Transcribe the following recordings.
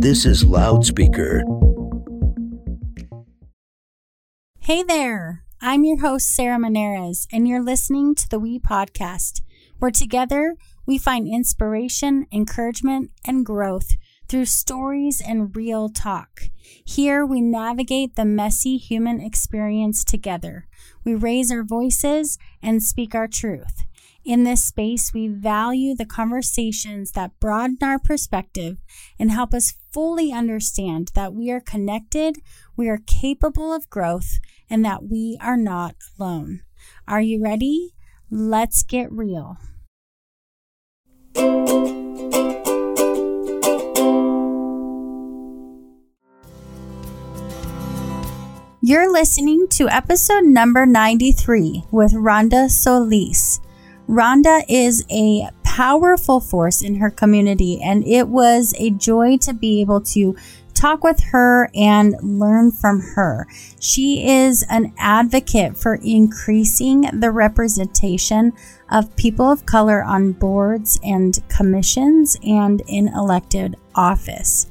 This is Loudspeaker. Hey there. I'm your host, Sarah Menarez, and you're listening to the We Podcast, where together we find inspiration, encouragement, and growth through stories and real talk. Here we navigate the messy human experience together. We raise our voices and speak our truth. In this space, we value the conversations that broaden our perspective and help us fully understand that we are connected, we are capable of growth, and that we are not alone. Are you ready? Let's get real. You're listening to episode number 93 with Rhonda Solis. Rhonda is a powerful force in her community, and it was a joy to be able to talk with her and learn from her. She is an advocate for increasing the representation of people of color on boards and commissions and in elected office.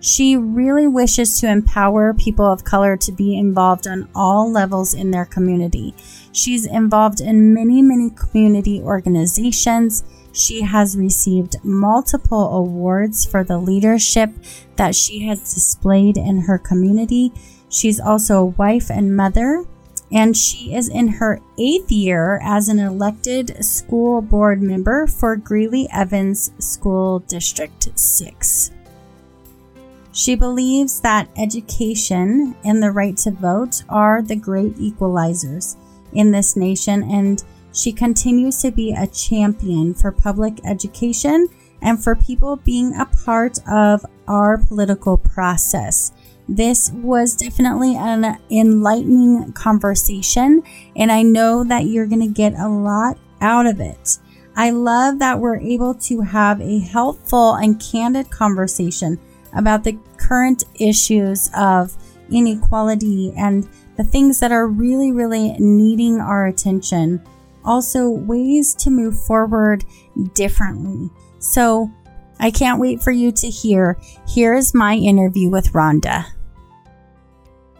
She really wishes to empower people of color to be involved on all levels in their community. She's involved in many, many community organizations. She has received multiple awards for the leadership that she has displayed in her community. She's also a wife and mother, and she is in her eighth year as an elected school board member for Greeley Evans School District 6. She believes that education and the right to vote are the great equalizers in this nation, and she continues to be a champion for public education and for people being a part of our political process. This was definitely an enlightening conversation, and I know that you're going to get a lot out of it. I love that we're able to have a helpful and candid conversation about the current issues of inequality and the things that are really, really needing our attention. Also, ways to move forward differently. So, I can't wait for you to hear. Here is my interview with Rhonda.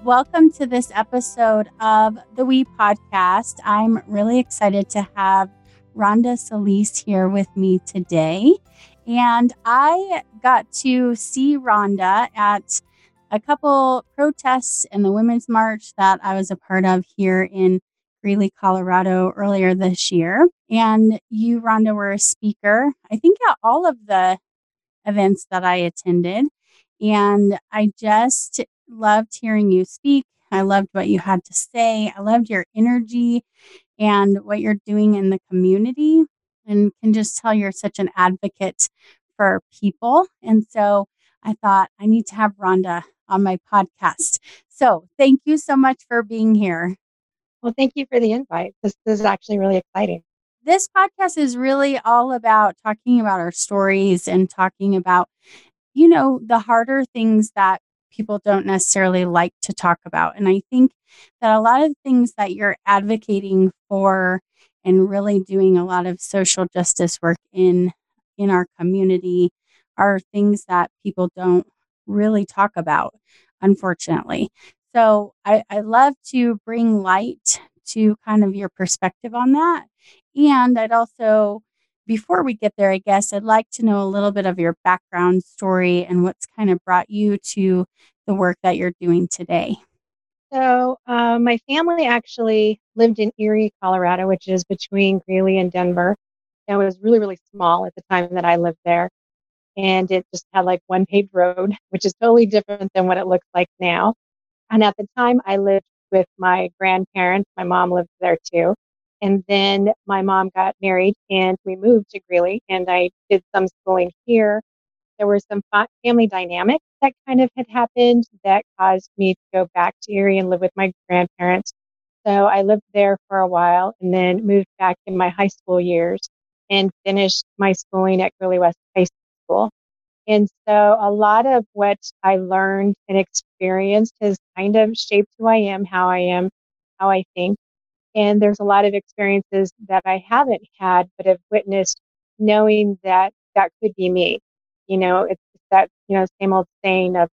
Welcome to this episode of the We Podcast. I'm really excited to have Rhonda Solis here with me today. And I got to see Rhonda at a couple protests in the Women's March that I was a part of here in Greeley, Colorado earlier this year. And you, Rhonda, were a speaker, I think, at all of the events that I attended. And I just loved hearing you speak. I loved what you had to say. I loved your energy and what you're doing in the community and can just tell you're such an advocate for people. And so I thought I need to have Rhonda on my podcast. So thank you so much for being here. Well, thank you for the invite. This, this is actually really exciting. This podcast is really all about talking about our stories and talking about, you know, the harder things that people don't necessarily like to talk about. And I think that a lot of things that you're advocating for and really doing a lot of social justice work in in our community are things that people don't really talk about unfortunately so I, I love to bring light to kind of your perspective on that and i'd also before we get there i guess i'd like to know a little bit of your background story and what's kind of brought you to the work that you're doing today so, uh, my family actually lived in Erie, Colorado, which is between Greeley and Denver. And it was really, really small at the time that I lived there. And it just had like one paved road, which is totally different than what it looks like now. And at the time, I lived with my grandparents. My mom lived there too. And then my mom got married and we moved to Greeley and I did some schooling here there were some family dynamics that kind of had happened that caused me to go back to Erie and live with my grandparents. So I lived there for a while and then moved back in my high school years and finished my schooling at Greeley West High School. And so a lot of what I learned and experienced has kind of shaped who I am, how I am, how I think. And there's a lot of experiences that I haven't had, but have witnessed knowing that that could be me. You know, it's that, you know, same old saying of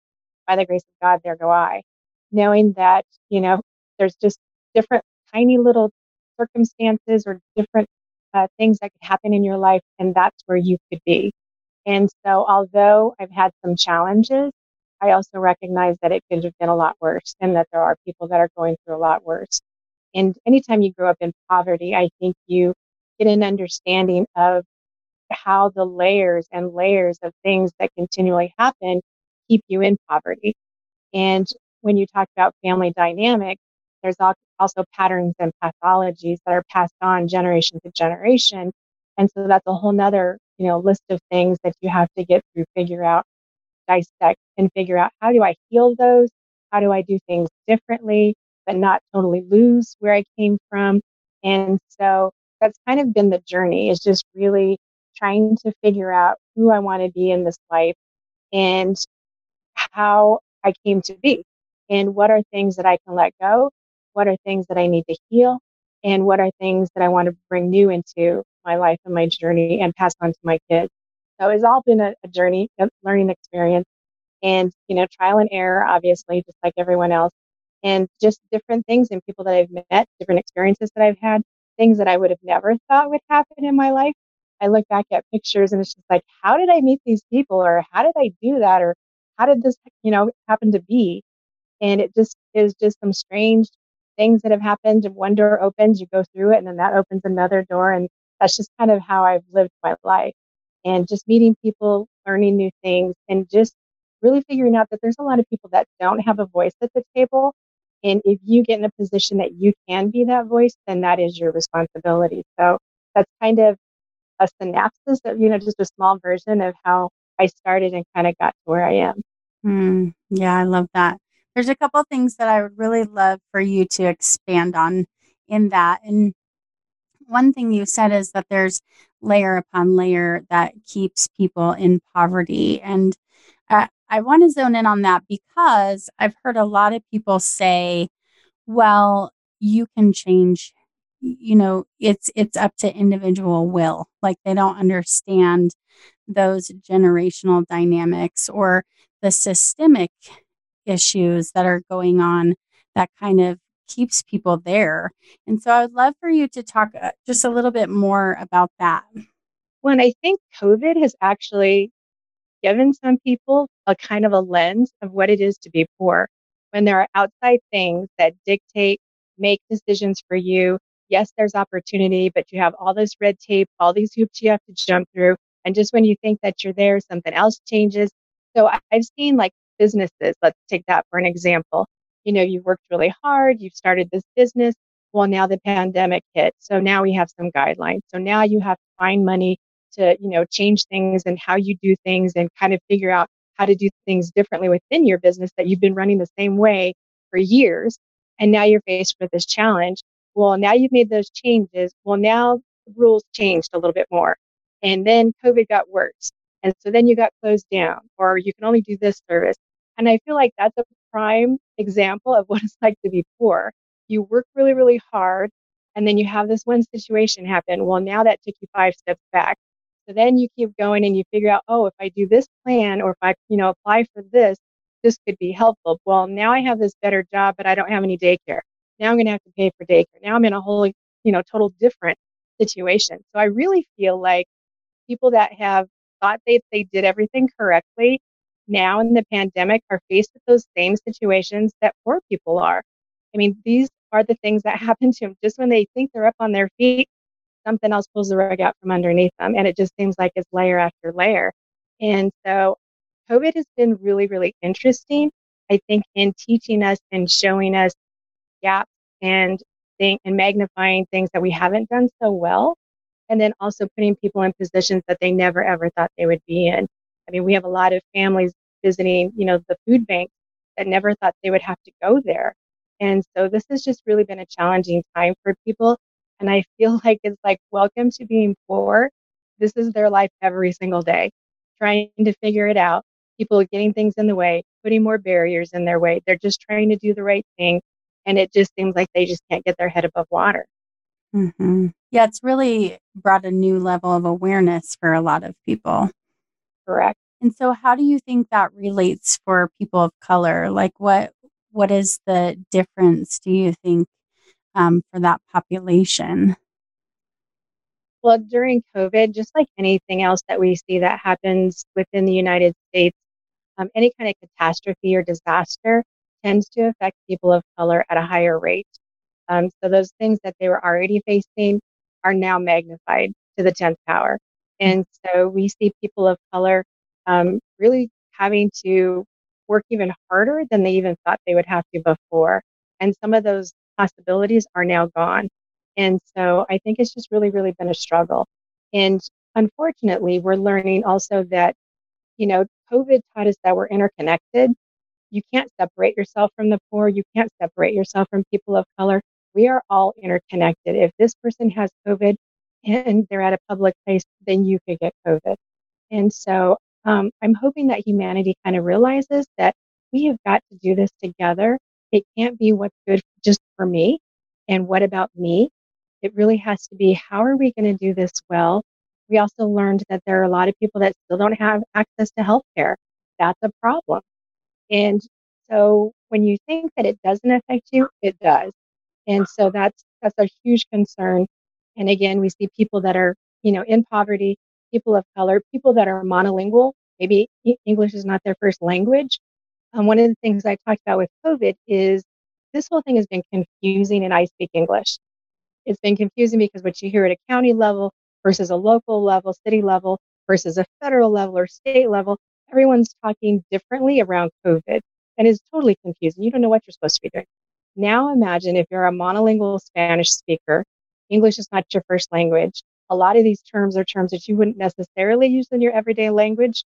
by the grace of God, there go I. Knowing that, you know, there's just different tiny little circumstances or different uh, things that could happen in your life, and that's where you could be. And so, although I've had some challenges, I also recognize that it could have been a lot worse and that there are people that are going through a lot worse. And anytime you grow up in poverty, I think you get an understanding of how the layers and layers of things that continually happen keep you in poverty. And when you talk about family dynamics, there's also patterns and pathologies that are passed on generation to generation. And so that's a whole nother, you know, list of things that you have to get through, figure out, dissect, and figure out how do I heal those? How do I do things differently, but not totally lose where I came from? And so that's kind of been the journey is just really trying to figure out who I want to be in this life and how I came to be and what are things that I can let go, what are things that I need to heal, and what are things that I want to bring new into my life and my journey and pass on to my kids. So it's all been a, a journey, a learning experience, and you know, trial and error, obviously, just like everyone else, and just different things and people that I've met, different experiences that I've had, things that I would have never thought would happen in my life. I look back at pictures and it's just like, how did I meet these people, or how did I do that, or how did this, you know, happen to be? And it just is just some strange things that have happened. And one door opens, you go through it, and then that opens another door. And that's just kind of how I've lived my life. And just meeting people, learning new things, and just really figuring out that there's a lot of people that don't have a voice at the table. And if you get in a position that you can be that voice, then that is your responsibility. So that's kind of a synopsis of, you know, just a small version of how I started and kind of got to where I am. Mm, yeah, I love that. There's a couple things that I would really love for you to expand on in that. And one thing you said is that there's layer upon layer that keeps people in poverty. And uh, I want to zone in on that because I've heard a lot of people say, well, you can change you know it's it's up to individual will like they don't understand those generational dynamics or the systemic issues that are going on that kind of keeps people there. And so I would love for you to talk uh, just a little bit more about that. When I think COVID has actually given some people a kind of a lens of what it is to be poor. When there are outside things that dictate, make decisions for you. Yes, there's opportunity, but you have all this red tape, all these hoops you have to jump through. And just when you think that you're there, something else changes. So I've seen like businesses, let's take that for an example. You know, you've worked really hard, you've started this business. Well, now the pandemic hit. So now we have some guidelines. So now you have to find money to, you know, change things and how you do things and kind of figure out how to do things differently within your business that you've been running the same way for years. And now you're faced with this challenge. Well, now you've made those changes. Well, now the rules changed a little bit more. And then COVID got worse. And so then you got closed down, or you can only do this service. And I feel like that's a prime example of what it's like to be poor. You work really, really hard, and then you have this one situation happen. Well, now that took you five steps back. So then you keep going and you figure out, oh, if I do this plan or if I, you know, apply for this, this could be helpful. Well, now I have this better job, but I don't have any daycare. Now I'm going to have to pay for daycare. Now I'm in a whole, you know, total different situation. So I really feel like people that have thought they, they did everything correctly now in the pandemic are faced with those same situations that poor people are. I mean, these are the things that happen to them just when they think they're up on their feet, something else pulls the rug out from underneath them. And it just seems like it's layer after layer. And so COVID has been really, really interesting, I think, in teaching us and showing us gaps and thing and magnifying things that we haven't done so well. And then also putting people in positions that they never ever thought they would be in. I mean, we have a lot of families visiting, you know, the food bank that never thought they would have to go there. And so this has just really been a challenging time for people. And I feel like it's like, welcome to being poor. This is their life every single day, trying to figure it out. People getting things in the way, putting more barriers in their way. They're just trying to do the right thing. And it just seems like they just can't get their head above water. Mm-hmm. Yeah, it's really brought a new level of awareness for a lot of people. Correct. And so how do you think that relates for people of color? Like what what is the difference do you think um, for that population? Well, during COVID, just like anything else that we see that happens within the United States, um, any kind of catastrophe or disaster tends to affect people of color at a higher rate. Um, so those things that they were already facing are now magnified to the 10th power. And so we see people of color um, really having to work even harder than they even thought they would have to before. And some of those possibilities are now gone. And so I think it's just really, really been a struggle. And unfortunately, we're learning also that, you know, COVID taught us that we're interconnected. You can't separate yourself from the poor. You can't separate yourself from people of color. We are all interconnected. If this person has COVID and they're at a public place, then you could get COVID. And so um, I'm hoping that humanity kind of realizes that we have got to do this together. It can't be what's good just for me and what about me. It really has to be how are we going to do this well? We also learned that there are a lot of people that still don't have access to healthcare. That's a problem. And so when you think that it doesn't affect you, it does. And so that's that's a huge concern. And again, we see people that are, you know, in poverty, people of color, people that are monolingual, maybe English is not their first language. Um, one of the things I talked about with COVID is this whole thing has been confusing and I speak English. It's been confusing because what you hear at a county level versus a local level, city level versus a federal level or state level, everyone's talking differently around COVID and it's totally confusing. You don't know what you're supposed to be doing. Now imagine if you're a monolingual Spanish speaker, English is not your first language. A lot of these terms are terms that you wouldn't necessarily use in your everyday language.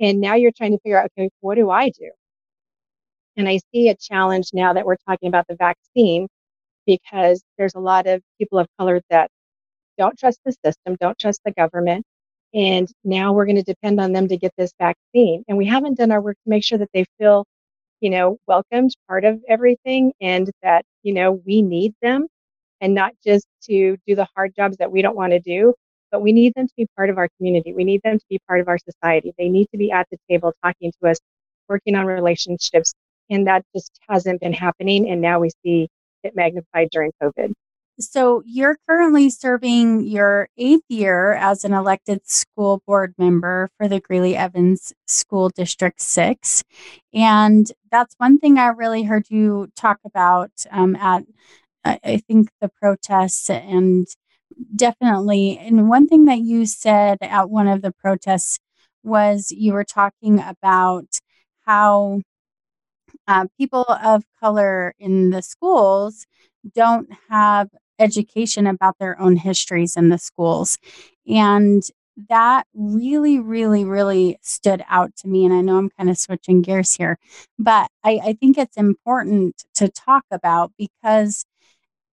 And now you're trying to figure out, okay, what do I do? And I see a challenge now that we're talking about the vaccine because there's a lot of people of color that don't trust the system, don't trust the government. And now we're going to depend on them to get this vaccine. And we haven't done our work to make sure that they feel you know, welcomed, part of everything, and that, you know, we need them and not just to do the hard jobs that we don't want to do, but we need them to be part of our community. We need them to be part of our society. They need to be at the table talking to us, working on relationships. And that just hasn't been happening. And now we see it magnified during COVID. So you're currently serving your eighth year as an elected school board member for the Greeley Evans School District 6. And that's one thing I really heard you talk about um, at, I think, the protests and definitely. And one thing that you said at one of the protests was you were talking about how uh, people of color in the schools don't have education about their own histories in the schools. And that really, really, really stood out to me. And I know I'm kind of switching gears here, but I, I think it's important to talk about because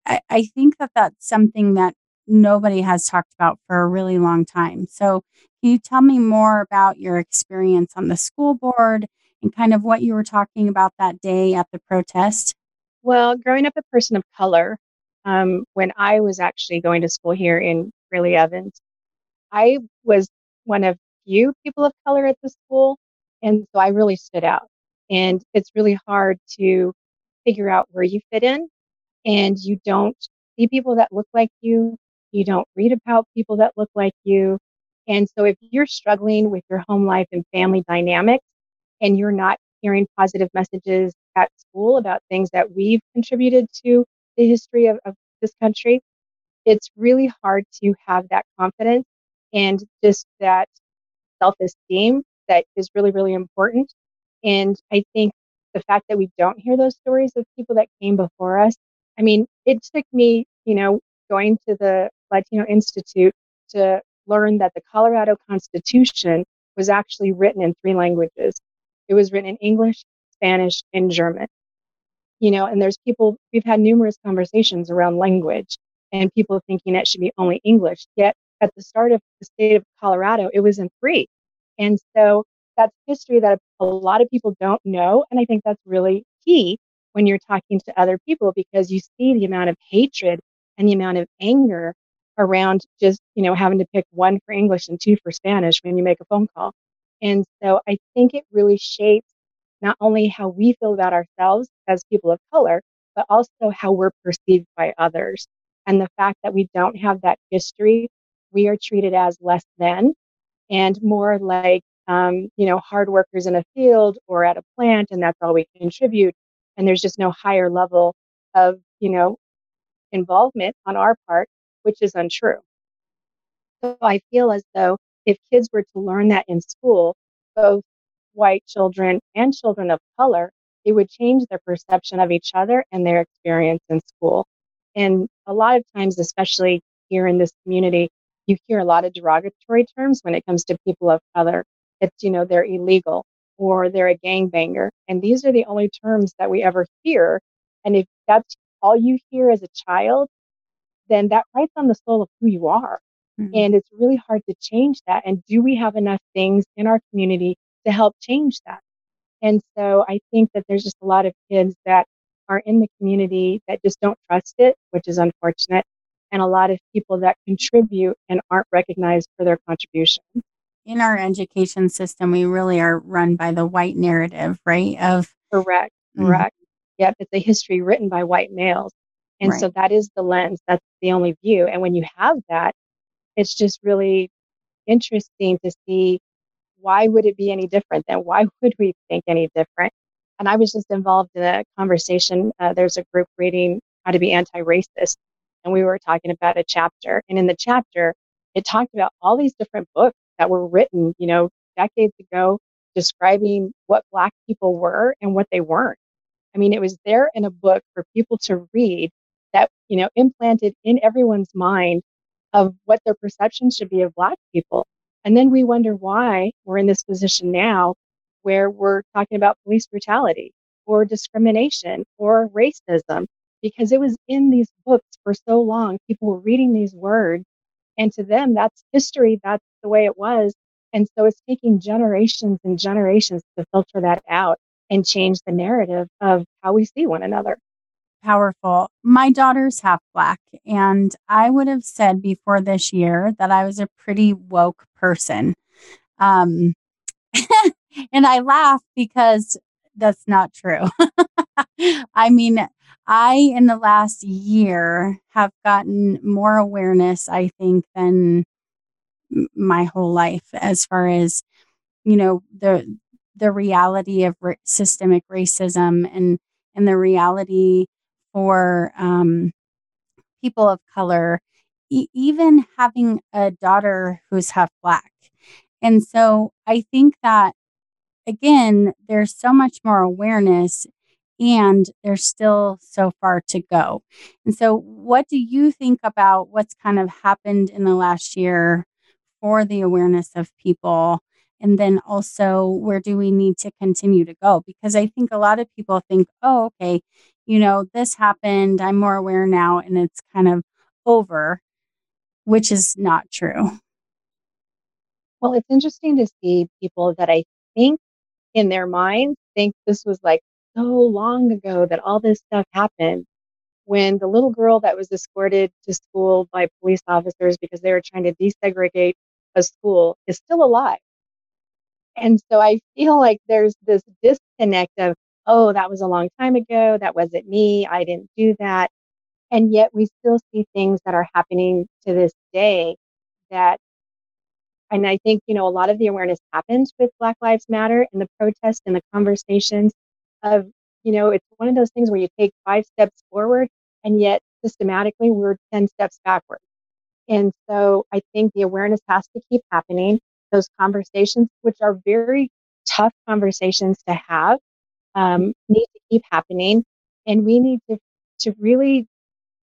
I, I think that that's something that nobody has talked about for a really long time. So, can you tell me more about your experience on the school board and kind of what you were talking about that day at the protest? Well, growing up a person of color, um, when I was actually going to school here in Greeley Evans, I was one of few people of color at the school. And so I really stood out. And it's really hard to figure out where you fit in. And you don't see people that look like you. You don't read about people that look like you. And so if you're struggling with your home life and family dynamics and you're not hearing positive messages at school about things that we've contributed to the history of, of this country, it's really hard to have that confidence and just that self esteem that is really, really important. And I think the fact that we don't hear those stories of people that came before us, I mean, it took me, you know, going to the Latino Institute to learn that the Colorado Constitution was actually written in three languages. It was written in English, Spanish, and German you know, and there's people, we've had numerous conversations around language and people thinking it should be only English. Yet at the start of the state of Colorado, it was in three. And so that's history that a lot of people don't know. And I think that's really key when you're talking to other people because you see the amount of hatred and the amount of anger around just, you know, having to pick one for English and two for Spanish when you make a phone call. And so I think it really shapes not only how we feel about ourselves as people of color, but also how we're perceived by others. And the fact that we don't have that history, we are treated as less than and more like, um, you know, hard workers in a field or at a plant, and that's all we contribute. And there's just no higher level of, you know, involvement on our part, which is untrue. So I feel as though if kids were to learn that in school, both white children and children of color, it would change their perception of each other and their experience in school. And a lot of times, especially here in this community, you hear a lot of derogatory terms when it comes to people of color. It's, you know, they're illegal or they're a gangbanger. And these are the only terms that we ever hear. And if that's all you hear as a child, then that writes on the soul of who you are. Mm-hmm. And it's really hard to change that. And do we have enough things in our community to help change that? And so I think that there's just a lot of kids that are in the community that just don't trust it, which is unfortunate, and a lot of people that contribute and aren't recognized for their contribution. In our education system, we really are run by the white narrative, right? Of correct, mm-hmm. correct. Yep, it's a history written by white males. And right. so that is the lens, that's the only view. And when you have that, it's just really interesting to see why would it be any different then why would we think any different and i was just involved in a conversation uh, there's a group reading how to be anti-racist and we were talking about a chapter and in the chapter it talked about all these different books that were written you know decades ago describing what black people were and what they weren't i mean it was there in a book for people to read that you know implanted in everyone's mind of what their perception should be of black people and then we wonder why we're in this position now where we're talking about police brutality or discrimination or racism because it was in these books for so long. People were reading these words, and to them, that's history. That's the way it was. And so it's taking generations and generations to filter that out and change the narrative of how we see one another powerful. My daughter's half black, and I would have said before this year that I was a pretty woke person. Um, and I laugh because that's not true. I mean, I, in the last year, have gotten more awareness, I think, than my whole life as far as, you know, the the reality of r- systemic racism and and the reality for um, people of color, e- even having a daughter who's half black. And so I think that, again, there's so much more awareness and there's still so far to go. And so, what do you think about what's kind of happened in the last year for the awareness of people? And then also, where do we need to continue to go? Because I think a lot of people think, oh, okay, you know, this happened. I'm more aware now and it's kind of over, which is not true. Well, it's interesting to see people that I think in their minds think this was like so long ago that all this stuff happened when the little girl that was escorted to school by police officers because they were trying to desegregate a school is still alive. And so I feel like there's this disconnect of oh, that was a long time ago. That wasn't me. I didn't do that. And yet we still see things that are happening to this day that, and I think, you know, a lot of the awareness happens with Black Lives Matter and the protests and the conversations of, you know, it's one of those things where you take five steps forward and yet systematically we're 10 steps backward. And so I think the awareness has to keep happening. Those conversations, which are very tough conversations to have, um, need to keep happening. And we need to, to really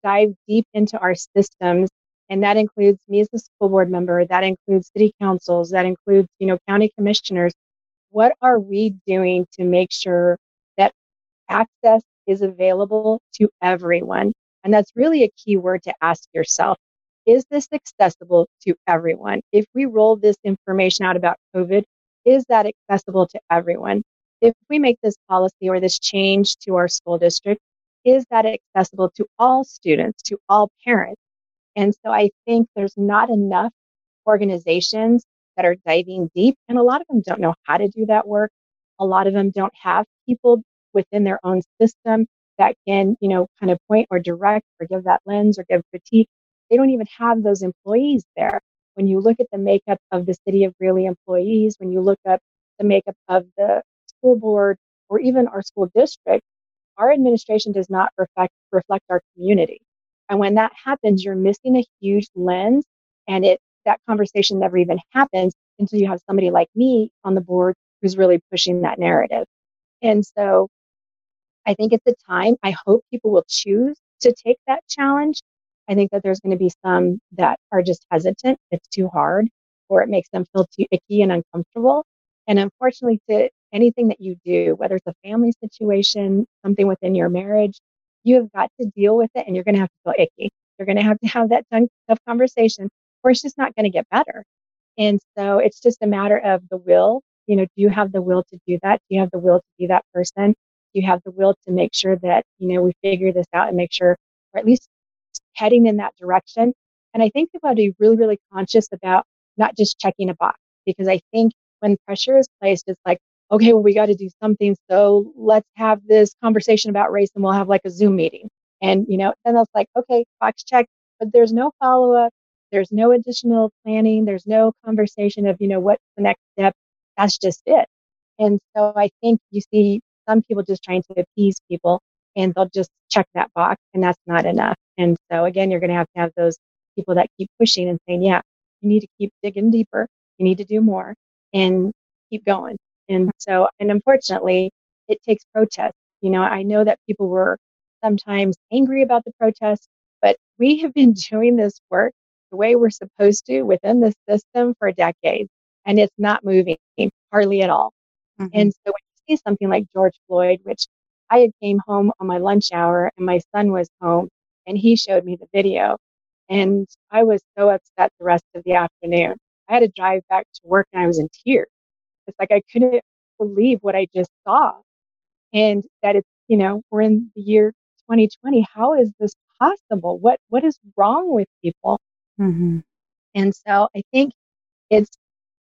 dive deep into our systems. And that includes me as a school board member, that includes city councils, that includes, you know, county commissioners. What are we doing to make sure access is available to everyone? And that's really a key word to ask yourself. Is this accessible to everyone? If we roll this information out about COVID, is that accessible to everyone? if we make this policy or this change to our school district, is that accessible to all students, to all parents? And so I think there's not enough organizations that are diving deep. And a lot of them don't know how to do that work. A lot of them don't have people within their own system that can, you know, kind of point or direct or give that lens or give critique. They don't even have those employees there. When you look at the makeup of the city of Greeley employees, when you look up the makeup of the school board or even our school district, our administration does not reflect, reflect our community. And when that happens, you're missing a huge lens and it that conversation never even happens until you have somebody like me on the board who's really pushing that narrative. And so I think it's a time. I hope people will choose to take that challenge. I think that there's going to be some that are just hesitant. It's too hard or it makes them feel too icky and uncomfortable. And unfortunately, to anything that you do, whether it's a family situation, something within your marriage, you have got to deal with it and you're going to have to feel icky. You're going to have to have that tough conversation or it's just not going to get better. And so it's just a matter of the will. You know, do you have the will to do that? Do you have the will to be that person? You have the will to make sure that, you know, we figure this out and make sure, or at least heading in that direction? And I think people have to be really, really conscious about not just checking a box because I think when pressure is placed, it's like, okay, well, we got to do something. So let's have this conversation about race and we'll have like a Zoom meeting. And, you know, then it's like, okay, box check, but there's no follow up. There's no additional planning. There's no conversation of, you know, what's the next step. That's just it. And so I think you see some people just trying to appease people and they'll just check that box and that's not enough. And so again, you're going to have to have those people that keep pushing and saying, yeah, you need to keep digging deeper. You need to do more and keep going. And so, and unfortunately, it takes protest. You know, I know that people were sometimes angry about the protest, but we have been doing this work the way we're supposed to within the system for decades, and it's not moving hardly at all. Mm-hmm. And so when something like George Floyd, which I had came home on my lunch hour and my son was home and he showed me the video and I was so upset the rest of the afternoon. I had to drive back to work and I was in tears. It's like I couldn't believe what I just saw. And that it's, you know, we're in the year 2020. How is this possible? What what is wrong with people? Mm-hmm. And so I think it's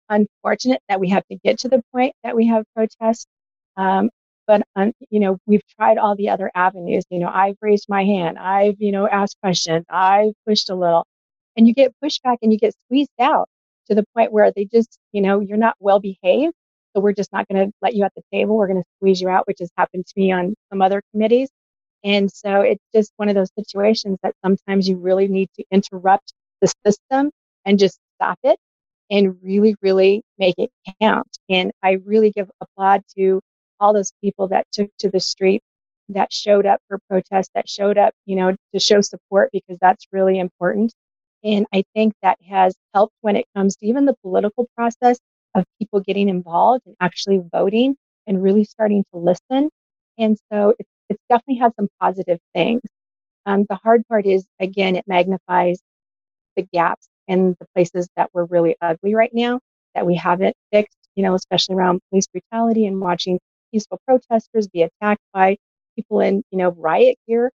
unfortunate that we have to get to the point that we have protests. Um, but um, you know, we've tried all the other avenues. You know, I've raised my hand. I've you know asked questions. I've pushed a little, and you get pushback and you get squeezed out to the point where they just you know you're not well behaved. So we're just not going to let you at the table. We're going to squeeze you out, which has happened to me on some other committees. And so it's just one of those situations that sometimes you really need to interrupt the system and just stop it and really, really make it count. And I really give applaud to all those people that took to the street, that showed up for protests, that showed up, you know, to show support because that's really important. And I think that has helped when it comes to even the political process of people getting involved and actually voting and really starting to listen. And so it's, it's definitely had some positive things. Um, the hard part is, again, it magnifies the gaps and the places that were really ugly right now that we haven't fixed, you know, especially around police brutality and watching peaceful protesters be attacked by people in, you know, riot gear.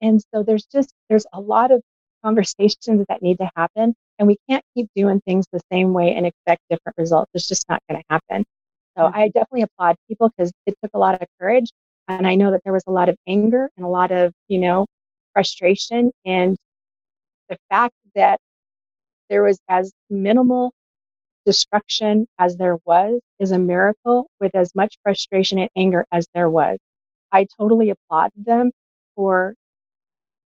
And so there's just, there's a lot of conversations that need to happen. And we can't keep doing things the same way and expect different results. It's just not going to happen. So mm-hmm. I definitely applaud people because it took a lot of courage. And I know that there was a lot of anger and a lot of, you know, frustration. And the fact that there was as minimal destruction as there was is a miracle with as much frustration and anger as there was. I totally applaud them for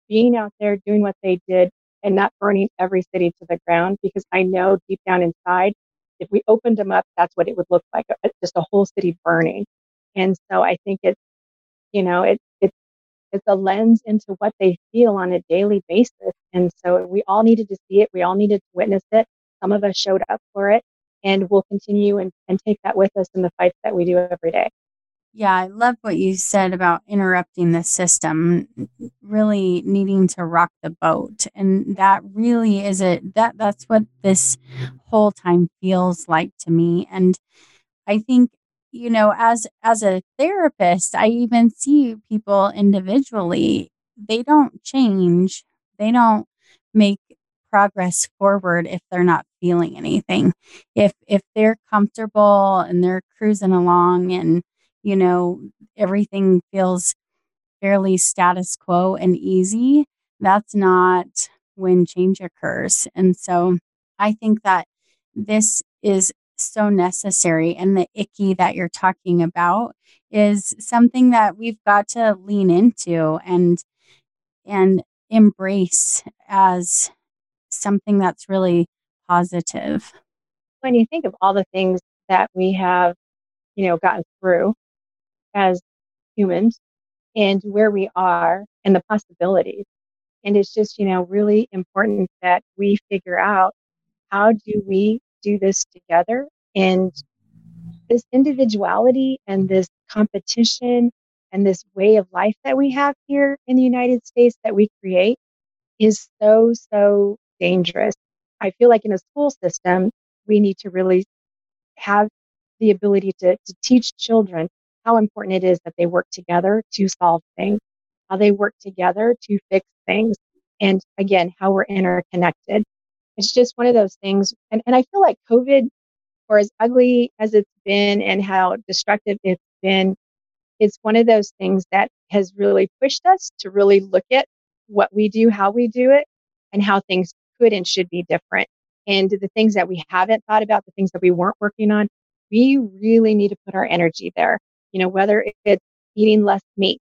being out there doing what they did and not burning every city to the ground because I know deep down inside, if we opened them up, that's what it would look like uh, just a whole city burning. And so I think it's, you know, it, it's, it's a lens into what they feel on a daily basis. And so we all needed to see it. We all needed to witness it. Some of us showed up for it and we'll continue and, and take that with us in the fights that we do every day. Yeah, I love what you said about interrupting the system, really needing to rock the boat. And that really is it that that's what this whole time feels like to me. And I think, you know, as as a therapist, I even see people individually, they don't change. They don't make progress forward if they're not feeling anything. If if they're comfortable and they're cruising along and you know everything feels fairly status quo and easy, that's not when change occurs. And so I think that this is so necessary and the icky that you're talking about is something that we've got to lean into and and embrace as something that's really positive. When you think of all the things that we have, you know, gotten through as humans and where we are and the possibilities. And it's just, you know, really important that we figure out how do we do this together and this individuality and this competition and this way of life that we have here in the United States that we create is so, so dangerous. I feel like in a school system, we need to really have the ability to, to teach children how important it is that they work together to solve things, how they work together to fix things, and again, how we're interconnected. It's just one of those things. And, and I feel like COVID, for as ugly as it's been and how destructive it's been, it's one of those things that has really pushed us to really look at what we do, how we do it, and how things could and should be different. And the things that we haven't thought about, the things that we weren't working on, we really need to put our energy there. You know, whether it's eating less meat,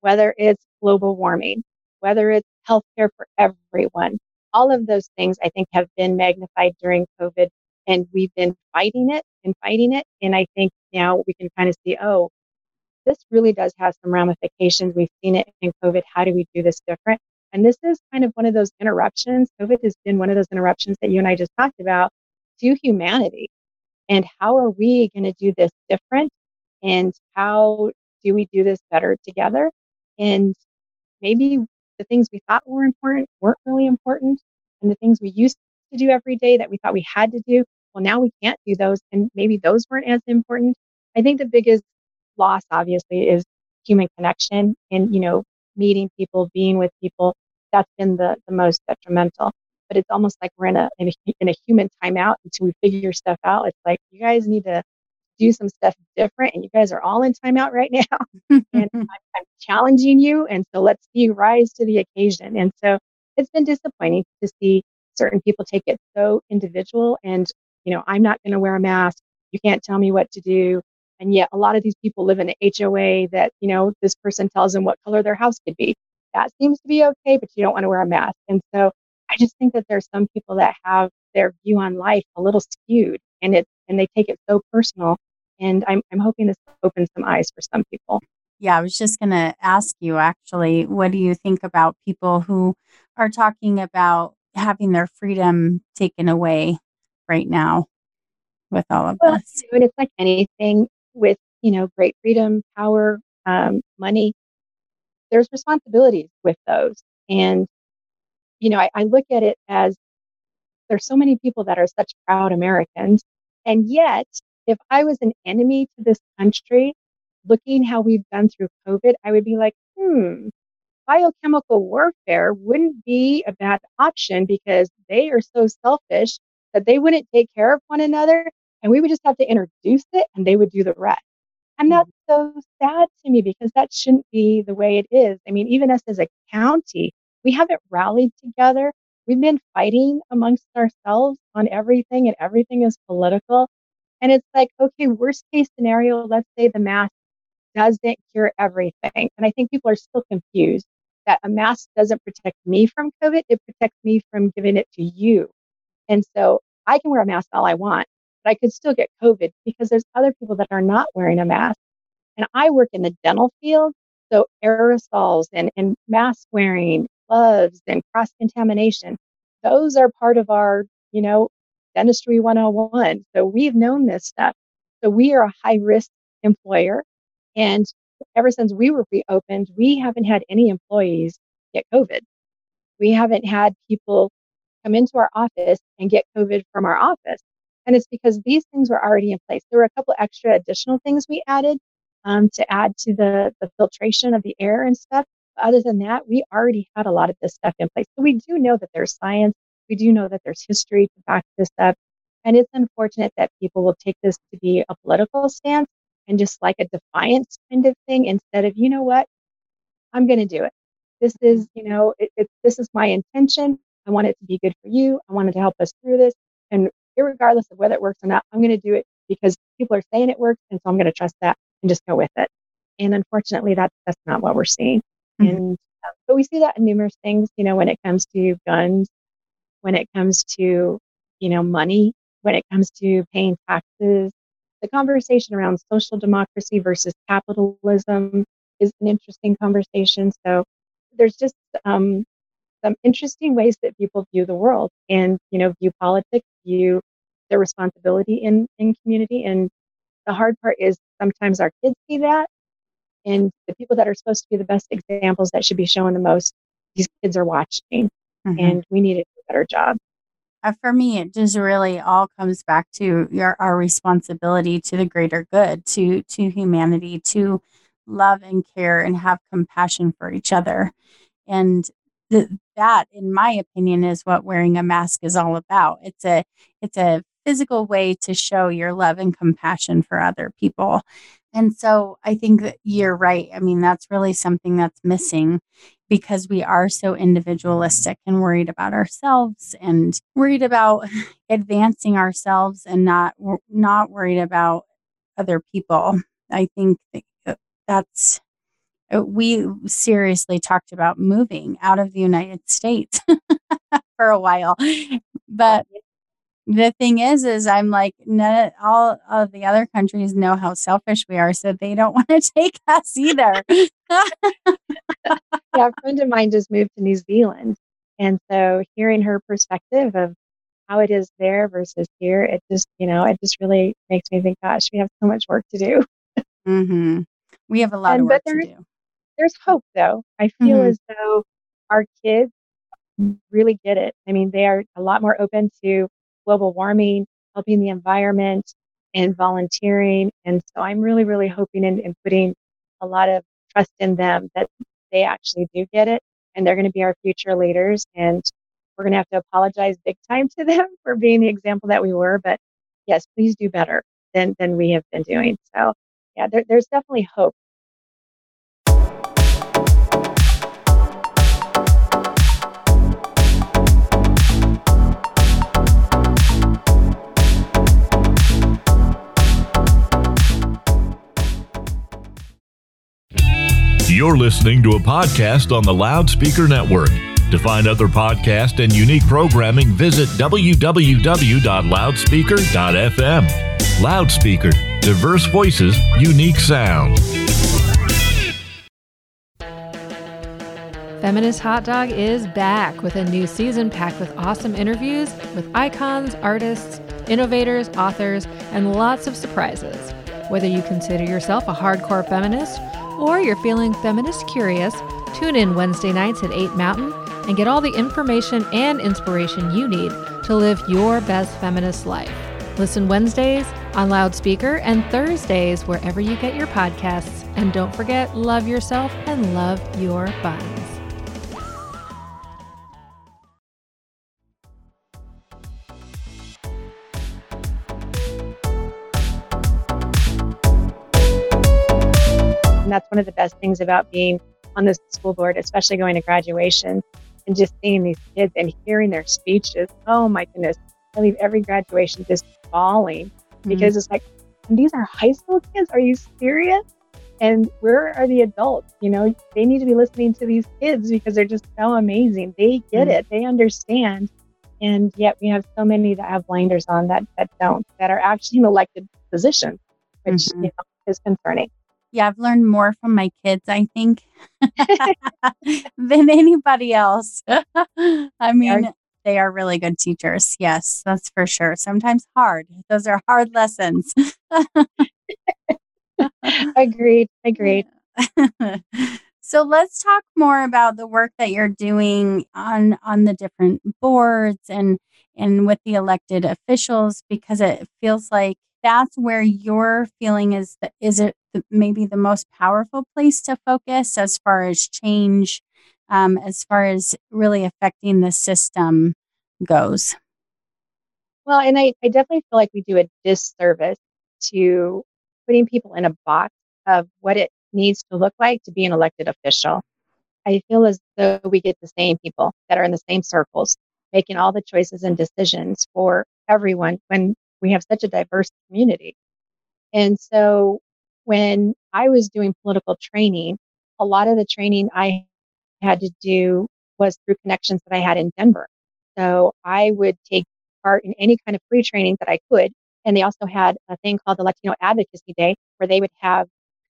whether it's global warming, whether it's healthcare for everyone, all of those things I think have been magnified during COVID and we've been fighting it and fighting it. And I think now we can kind of see, oh, this really does have some ramifications. We've seen it in COVID. How do we do this different? And this is kind of one of those interruptions. COVID has been one of those interruptions that you and I just talked about to humanity. And how are we going to do this different? And how do we do this better together? And maybe the things we thought were important weren't really important. And the things we used to do every day that we thought we had to do, well, now we can't do those. And maybe those weren't as important. I think the biggest loss, obviously, is human connection and, you know, meeting people, being with people, that's been the, the most detrimental. But it's almost like we're in a, in a in a human timeout until we figure stuff out. It's like you guys need to do some stuff different, and you guys are all in timeout right now. and I'm, I'm challenging you, and so let's see you rise to the occasion. And so it's been disappointing to see certain people take it so individual. And you know, I'm not going to wear a mask. You can't tell me what to do. And yet, a lot of these people live in an HOA that, you know, this person tells them what color their house could be. That seems to be okay, but you don't want to wear a mask. And so I just think that there's some people that have their view on life a little skewed and it and they take it so personal. And I'm I'm hoping this opens some eyes for some people. Yeah, I was just going to ask you actually, what do you think about people who are talking about having their freedom taken away right now with all of well, this? And it's like anything with you know great freedom, power, um, money. There's responsibilities with those, and you know I, I look at it as there's so many people that are such proud Americans, and yet if I was an enemy to this country, looking how we've done through COVID, I would be like, hmm, biochemical warfare wouldn't be a bad option because they are so selfish that they wouldn't take care of one another and we would just have to introduce it and they would do the rest. And that's mm-hmm. so sad to me because that shouldn't be the way it is. I mean, even us as a county, we haven't rallied together. We've been fighting amongst ourselves on everything, and everything is political. And it's like, okay, worst case scenario, let's say the mask doesn't cure everything. And I think people are still confused that a mask doesn't protect me from COVID, it protects me from giving it to you. And so I can wear a mask all I want, but I could still get COVID because there's other people that are not wearing a mask. And I work in the dental field. So aerosols and, and mask wearing, gloves and cross contamination, those are part of our, you know, dentistry 101. So we've known this stuff. So we are a high risk employer. And ever since we were reopened, we haven't had any employees get COVID. We haven't had people come into our office and get COVID from our office. And it's because these things were already in place. There were a couple extra additional things we added um, to add to the, the filtration of the air and stuff. But other than that, we already had a lot of this stuff in place. So we do know that there's science. We do know that there's history to back this up. And it's unfortunate that people will take this to be a political stance and just like a defiance kind of thing instead of, you know what, I'm going to do it. This is, you know, it, it, this is my intention. I want it to be good for you. I wanted to help us through this. And regardless of whether it works or not, I'm going to do it because people are saying it works. And so I'm going to trust that and just go with it. And unfortunately, that's, that's not what we're seeing. Mm-hmm. And, uh, but we see that in numerous things, you know, when it comes to guns, when it comes to, you know, money, when it comes to paying taxes, the conversation around social democracy versus capitalism is an interesting conversation. So there's just um, some interesting ways that people view the world and you know view politics, view their responsibility in in community. And the hard part is sometimes our kids see that, and the people that are supposed to be the best examples that should be showing the most, these kids are watching, mm-hmm. and we need to do a better job. Uh, for me, it just really all comes back to your, our responsibility to the greater good, to to humanity, to love and care and have compassion for each other. And th- that, in my opinion, is what wearing a mask is all about. It's a it's a physical way to show your love and compassion for other people. And so I think that you're right. I mean, that's really something that's missing because we are so individualistic and worried about ourselves and worried about advancing ourselves and not not worried about other people. I think that's uh, we seriously talked about moving out of the United States for a while. But the thing is, is I'm like, none, all of the other countries know how selfish we are, so they don't want to take us either. yeah, a friend of mine just moved to New Zealand. And so hearing her perspective of how it is there versus here, it just, you know, it just really makes me think, gosh, we have so much work to do. mm-hmm. We have a lot and, of work to do. There's hope, though. I feel mm-hmm. as though our kids really get it. I mean, they are a lot more open to global warming, helping the environment, and volunteering. And so I'm really, really hoping and, and putting a lot of trust in them that they actually do get it and they're going to be our future leaders. And we're going to have to apologize big time to them for being the example that we were. But yes, please do better than, than we have been doing. So yeah, there, there's definitely hope You're listening to a podcast on the Loudspeaker Network. To find other podcasts and unique programming, visit www.loudspeaker.fm. Loudspeaker, diverse voices, unique sound. Feminist Hot Dog is back with a new season packed with awesome interviews with icons, artists, innovators, authors, and lots of surprises. Whether you consider yourself a hardcore feminist or you're feeling feminist curious, tune in Wednesday nights at 8 Mountain and get all the information and inspiration you need to live your best feminist life. Listen Wednesdays on loudspeaker and Thursdays wherever you get your podcasts. And don't forget, love yourself and love your buns. One of the best things about being on the school board, especially going to graduation and just seeing these kids and hearing their speeches. Oh my goodness. I leave every graduation just bawling mm-hmm. because it's like, these are high school kids. Are you serious? And where are the adults? You know, they need to be listening to these kids because they're just so amazing. They get mm-hmm. it, they understand. And yet we have so many that have blinders on that that don't, that are actually in elected positions, which mm-hmm. you know, is concerning. Yeah, I've learned more from my kids, I think, than anybody else. I mean, they are really good teachers. Yes, that's for sure. Sometimes hard. Those are hard lessons. agreed. Agreed. so let's talk more about the work that you're doing on on the different boards and and with the elected officials because it feels like that's where your feeling is that is it maybe the most powerful place to focus as far as change um, as far as really affecting the system goes. Well, and I, I definitely feel like we do a disservice to putting people in a box of what it needs to look like to be an elected official. I feel as though we get the same people that are in the same circles making all the choices and decisions for everyone when we have such a diverse community. And so when I was doing political training, a lot of the training I had to do was through connections that I had in Denver. So I would take part in any kind of free training that I could. And they also had a thing called the Latino Advocacy Day, where they would have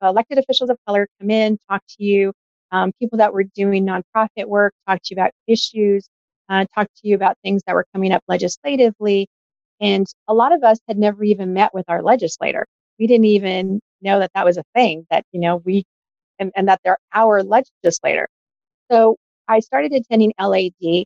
elected officials of color come in, talk to you, um, people that were doing nonprofit work, talk to you about issues, uh, talk to you about things that were coming up legislatively. And a lot of us had never even met with our legislator. We didn't even know that that was a thing that, you know, we, and, and that they're our legislator. So I started attending LAD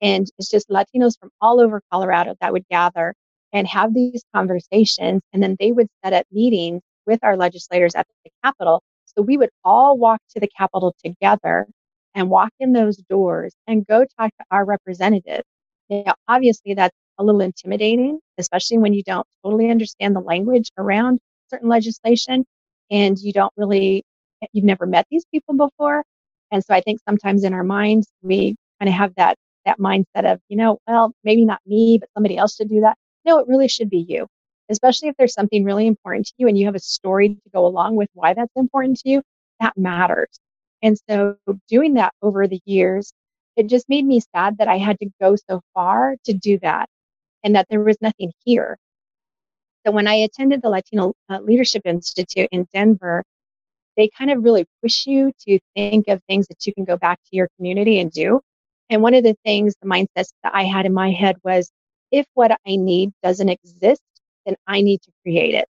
and it's just Latinos from all over Colorado that would gather and have these conversations. And then they would set up meetings with our legislators at the Capitol. So we would all walk to the Capitol together and walk in those doors and go talk to our representatives. Now, obviously, that's a little intimidating, especially when you don't totally understand the language around certain legislation and you don't really, you've never met these people before. And so I think sometimes in our minds, we kind of have that, that mindset of, you know, well, maybe not me, but somebody else should do that. No, it really should be you, especially if there's something really important to you and you have a story to go along with why that's important to you. That matters. And so doing that over the years, it just made me sad that I had to go so far to do that and that there was nothing here. So when I attended the Latino uh, Leadership Institute in Denver, they kind of really push you to think of things that you can go back to your community and do. And one of the things, the mindsets that I had in my head was if what I need doesn't exist, then I need to create it.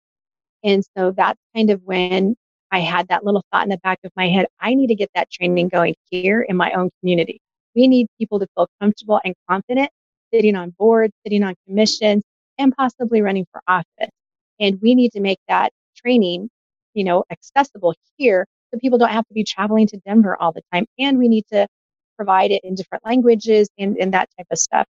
And so that's kind of when I had that little thought in the back of my head. I need to get that training going here in my own community. We need people to feel comfortable and confident sitting on boards, sitting on commissions, and possibly running for office. And we need to make that training, you know, accessible here so people don't have to be traveling to Denver all the time. And we need to provide it in different languages and, and that type of stuff.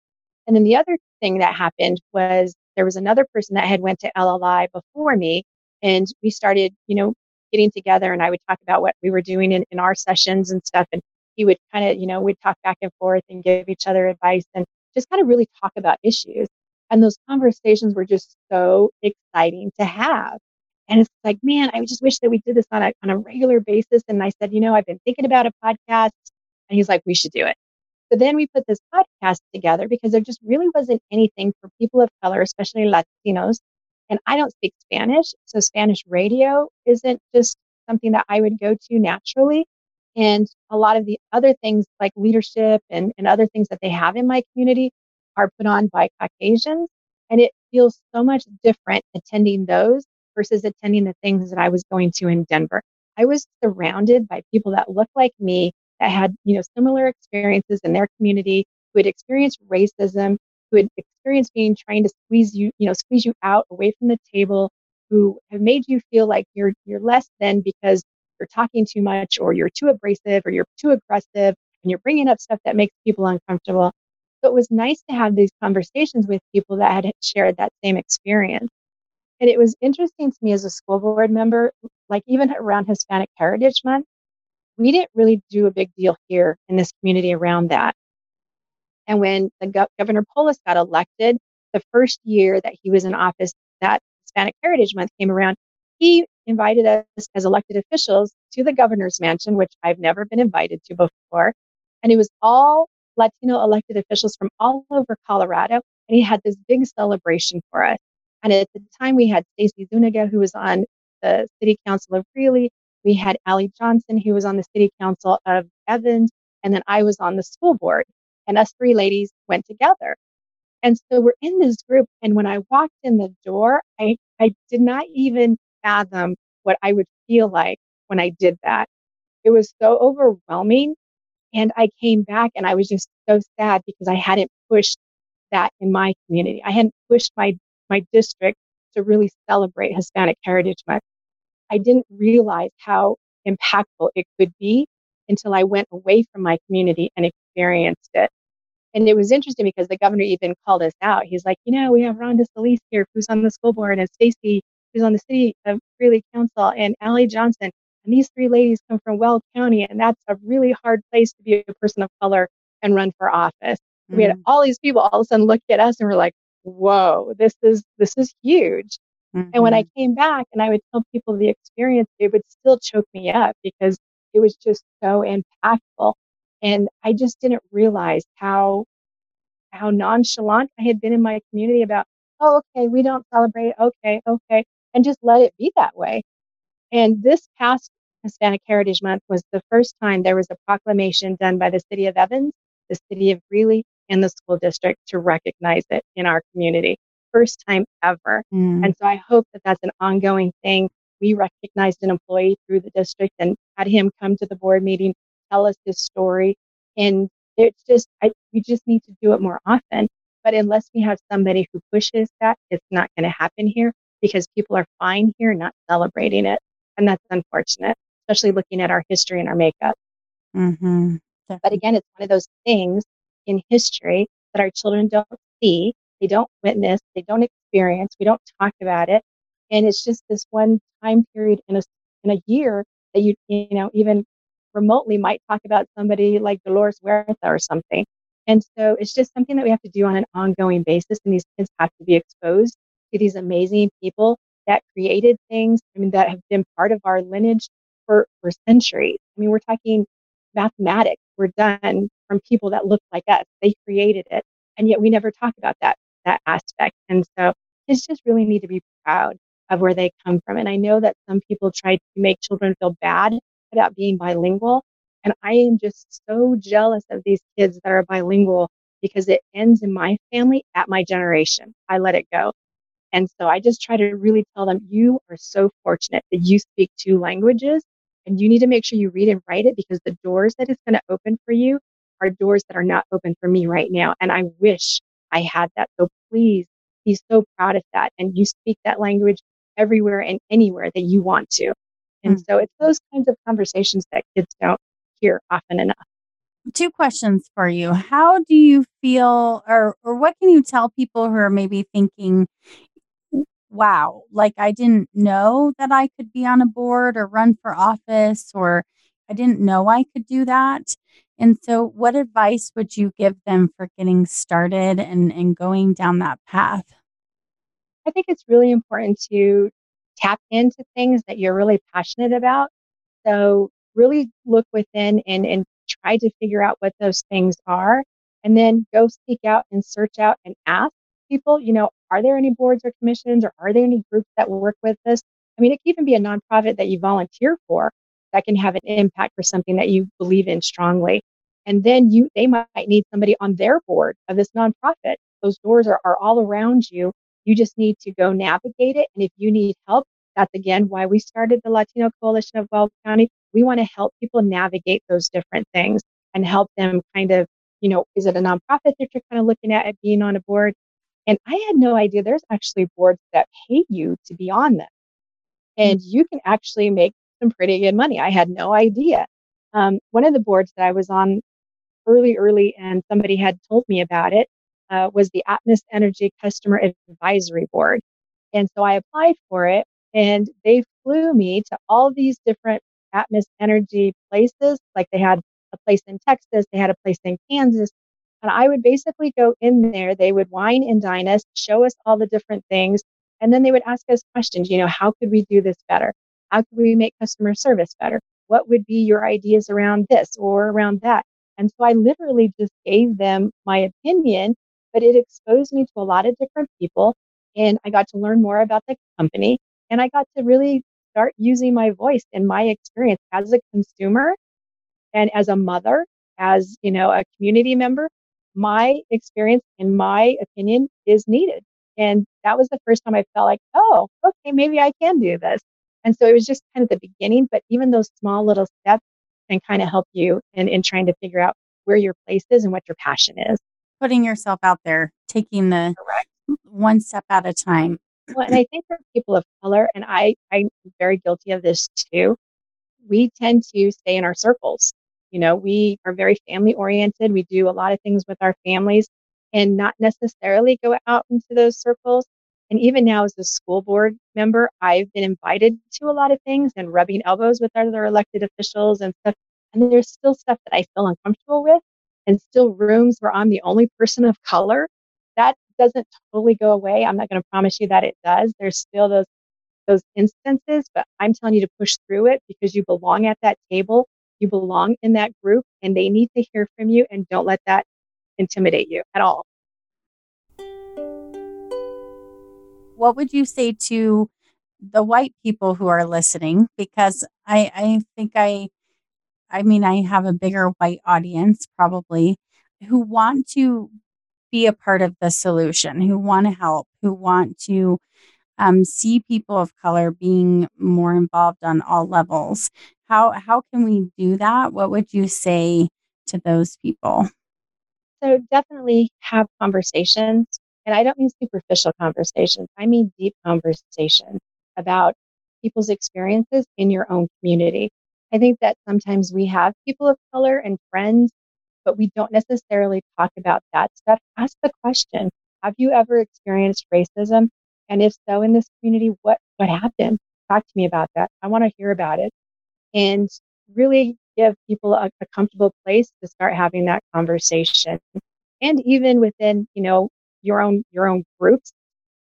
And then the other thing that happened was there was another person that had went to LLI before me and we started, you know, getting together and I would talk about what we were doing in, in our sessions and stuff. And he would kind of, you know, we'd talk back and forth and give each other advice and just kind of really talk about issues. And those conversations were just so exciting to have. And it's like, man, I just wish that we did this on a, on a regular basis. And I said, you know, I've been thinking about a podcast. And he's like, we should do it. So then we put this podcast together because there just really wasn't anything for people of color, especially Latinos, and I don't speak Spanish. So Spanish radio isn't just something that I would go to naturally. And a lot of the other things like leadership and, and other things that they have in my community are put on by Caucasians. And it feels so much different attending those versus attending the things that I was going to in Denver. I was surrounded by people that looked like me that had, you know, similar experiences in their community, who had experienced racism, who had experienced being trying to squeeze you, you know, squeeze you out away from the table, who have made you feel like you're you're less than because you're talking too much or you're too abrasive or you're too aggressive and you're bringing up stuff that makes people uncomfortable. So it was nice to have these conversations with people that had shared that same experience. And it was interesting to me as a school board member, like even around Hispanic Heritage Month, we didn't really do a big deal here in this community around that. And when the Go- Governor Polis got elected, the first year that he was in office, that Hispanic Heritage Month came around, he invited us as elected officials to the governor's mansion, which I've never been invited to before. And it was all Latino elected officials from all over Colorado. And he had this big celebration for us. And at the time, we had Stacy Suniga, who was on the city council of Greeley. We had Allie Johnson, who was on the city council of Evans. And then I was on the school board and us three ladies went together. And so we're in this group. And when I walked in the door, I, I did not even fathom what I would feel like when I did that. It was so overwhelming. And I came back and I was just so sad because I hadn't pushed that in my community. I hadn't pushed my, my district to really celebrate Hispanic Heritage Month. I didn't realize how impactful it could be until I went away from my community and experienced it. And it was interesting because the governor even called us out. He's like, you know, we have Rhonda Solis here, who's on the school board, and Stacy, who's on the city of Greeley Council, and Allie Johnson. And these three ladies come from Weld County, and that's a really hard place to be a person of color and run for office. Mm-hmm. We had mm. all these people all of a sudden look at us and we're like, whoa, this is this is huge. Mm-hmm. And when I mm-hmm. came back and I would tell people the experience, it would still choke me up because it was just so impactful. And I just didn't realize how how nonchalant I had been in my community about, oh, okay, we don't celebrate, okay, okay, and just let it be that way. And this past Hispanic Heritage Month was the first time there was a proclamation done by the city of Evans, the city of Greeley, and the school district to recognize it in our community. First time ever. Mm. And so I hope that that's an ongoing thing. We recognized an employee through the district and had him come to the board meeting, tell us his story. And it's just, I, we just need to do it more often. But unless we have somebody who pushes that, it's not going to happen here because people are fine here not celebrating it. And that's unfortunate, especially looking at our history and our makeup. Mm-hmm. But again, it's one of those things in history that our children don't see, they don't witness, they don't experience, we don't talk about it. And it's just this one time period in a, in a year that you, you know, even remotely might talk about somebody like Dolores Huerta or something. And so it's just something that we have to do on an ongoing basis. And these kids have to be exposed to these amazing people that created things, I mean, that have been part of our lineage for, for centuries. I mean, we're talking mathematics were done from people that looked like us. They created it. And yet we never talk about that, that aspect. And so kids just really need to be proud of where they come from. And I know that some people try to make children feel bad about being bilingual. And I am just so jealous of these kids that are bilingual because it ends in my family at my generation. I let it go. And so I just try to really tell them, you are so fortunate that you speak two languages and you need to make sure you read and write it because the doors that it's going to open for you are doors that are not open for me right now. And I wish I had that. So please be so proud of that. And you speak that language everywhere and anywhere that you want to. And mm-hmm. so it's those kinds of conversations that kids don't hear often enough. Two questions for you. How do you feel, or, or what can you tell people who are maybe thinking, wow, like I didn't know that I could be on a board or run for office, or I didn't know I could do that. And so, what advice would you give them for getting started and, and going down that path? I think it's really important to tap into things that you're really passionate about. So, really look within and, and try to figure out what those things are. And then go seek out and search out and ask people, you know, are there any boards or commissions or are there any groups that work with this? I mean, it can even be a nonprofit that you volunteer for that can have an impact for something that you believe in strongly. And then you they might need somebody on their board of this nonprofit. Those doors are, are all around you. You just need to go navigate it. And if you need help, that's again why we started the Latino Coalition of Weld County. We want to help people navigate those different things and help them kind of, you know, is it a nonprofit that you're kind of looking at, at being on a board? And I had no idea there's actually boards that pay you to be on them. And you can actually make some pretty good money. I had no idea. Um, one of the boards that I was on early, early, and somebody had told me about it uh, was the Atmos Energy Customer Advisory Board. And so I applied for it, and they flew me to all these different Atmos Energy places. Like they had a place in Texas, they had a place in Kansas, and I would basically go in there. They would wine and dine us, show us all the different things. And then they would ask us questions, you know, how could we do this better? How could we make customer service better? What would be your ideas around this or around that? And so I literally just gave them my opinion, but it exposed me to a lot of different people. And I got to learn more about the company. And I got to really start using my voice and my experience as a consumer and as a mother, as, you know, a community member my experience and my opinion is needed. And that was the first time I felt like, oh, okay, maybe I can do this. And so it was just kind of the beginning, but even those small little steps can kind of help you in, in trying to figure out where your place is and what your passion is. Putting yourself out there, taking the Correct. one step at a time. Well, and I think for people of color, and I, I'm very guilty of this too, we tend to stay in our circles You know, we are very family oriented. We do a lot of things with our families and not necessarily go out into those circles. And even now, as a school board member, I've been invited to a lot of things and rubbing elbows with other elected officials and stuff. And there's still stuff that I feel uncomfortable with, and still rooms where I'm the only person of color. That doesn't totally go away. I'm not going to promise you that it does. There's still those those instances, but I'm telling you to push through it because you belong at that table. You belong in that group and they need to hear from you and don't let that intimidate you at all. What would you say to the white people who are listening? Because I, I think I, I mean, I have a bigger white audience probably who want to be a part of the solution, who want to help, who want to um, see people of color being more involved on all levels. How how can we do that? What would you say to those people? So definitely have conversations, and I don't mean superficial conversations. I mean deep conversations about people's experiences in your own community. I think that sometimes we have people of color and friends, but we don't necessarily talk about that stuff. Ask the question Have you ever experienced racism? And if so, in this community, what, what happened? Talk to me about that. I want to hear about it. And really give people a, a comfortable place to start having that conversation. And even within, you know, your own your own groups,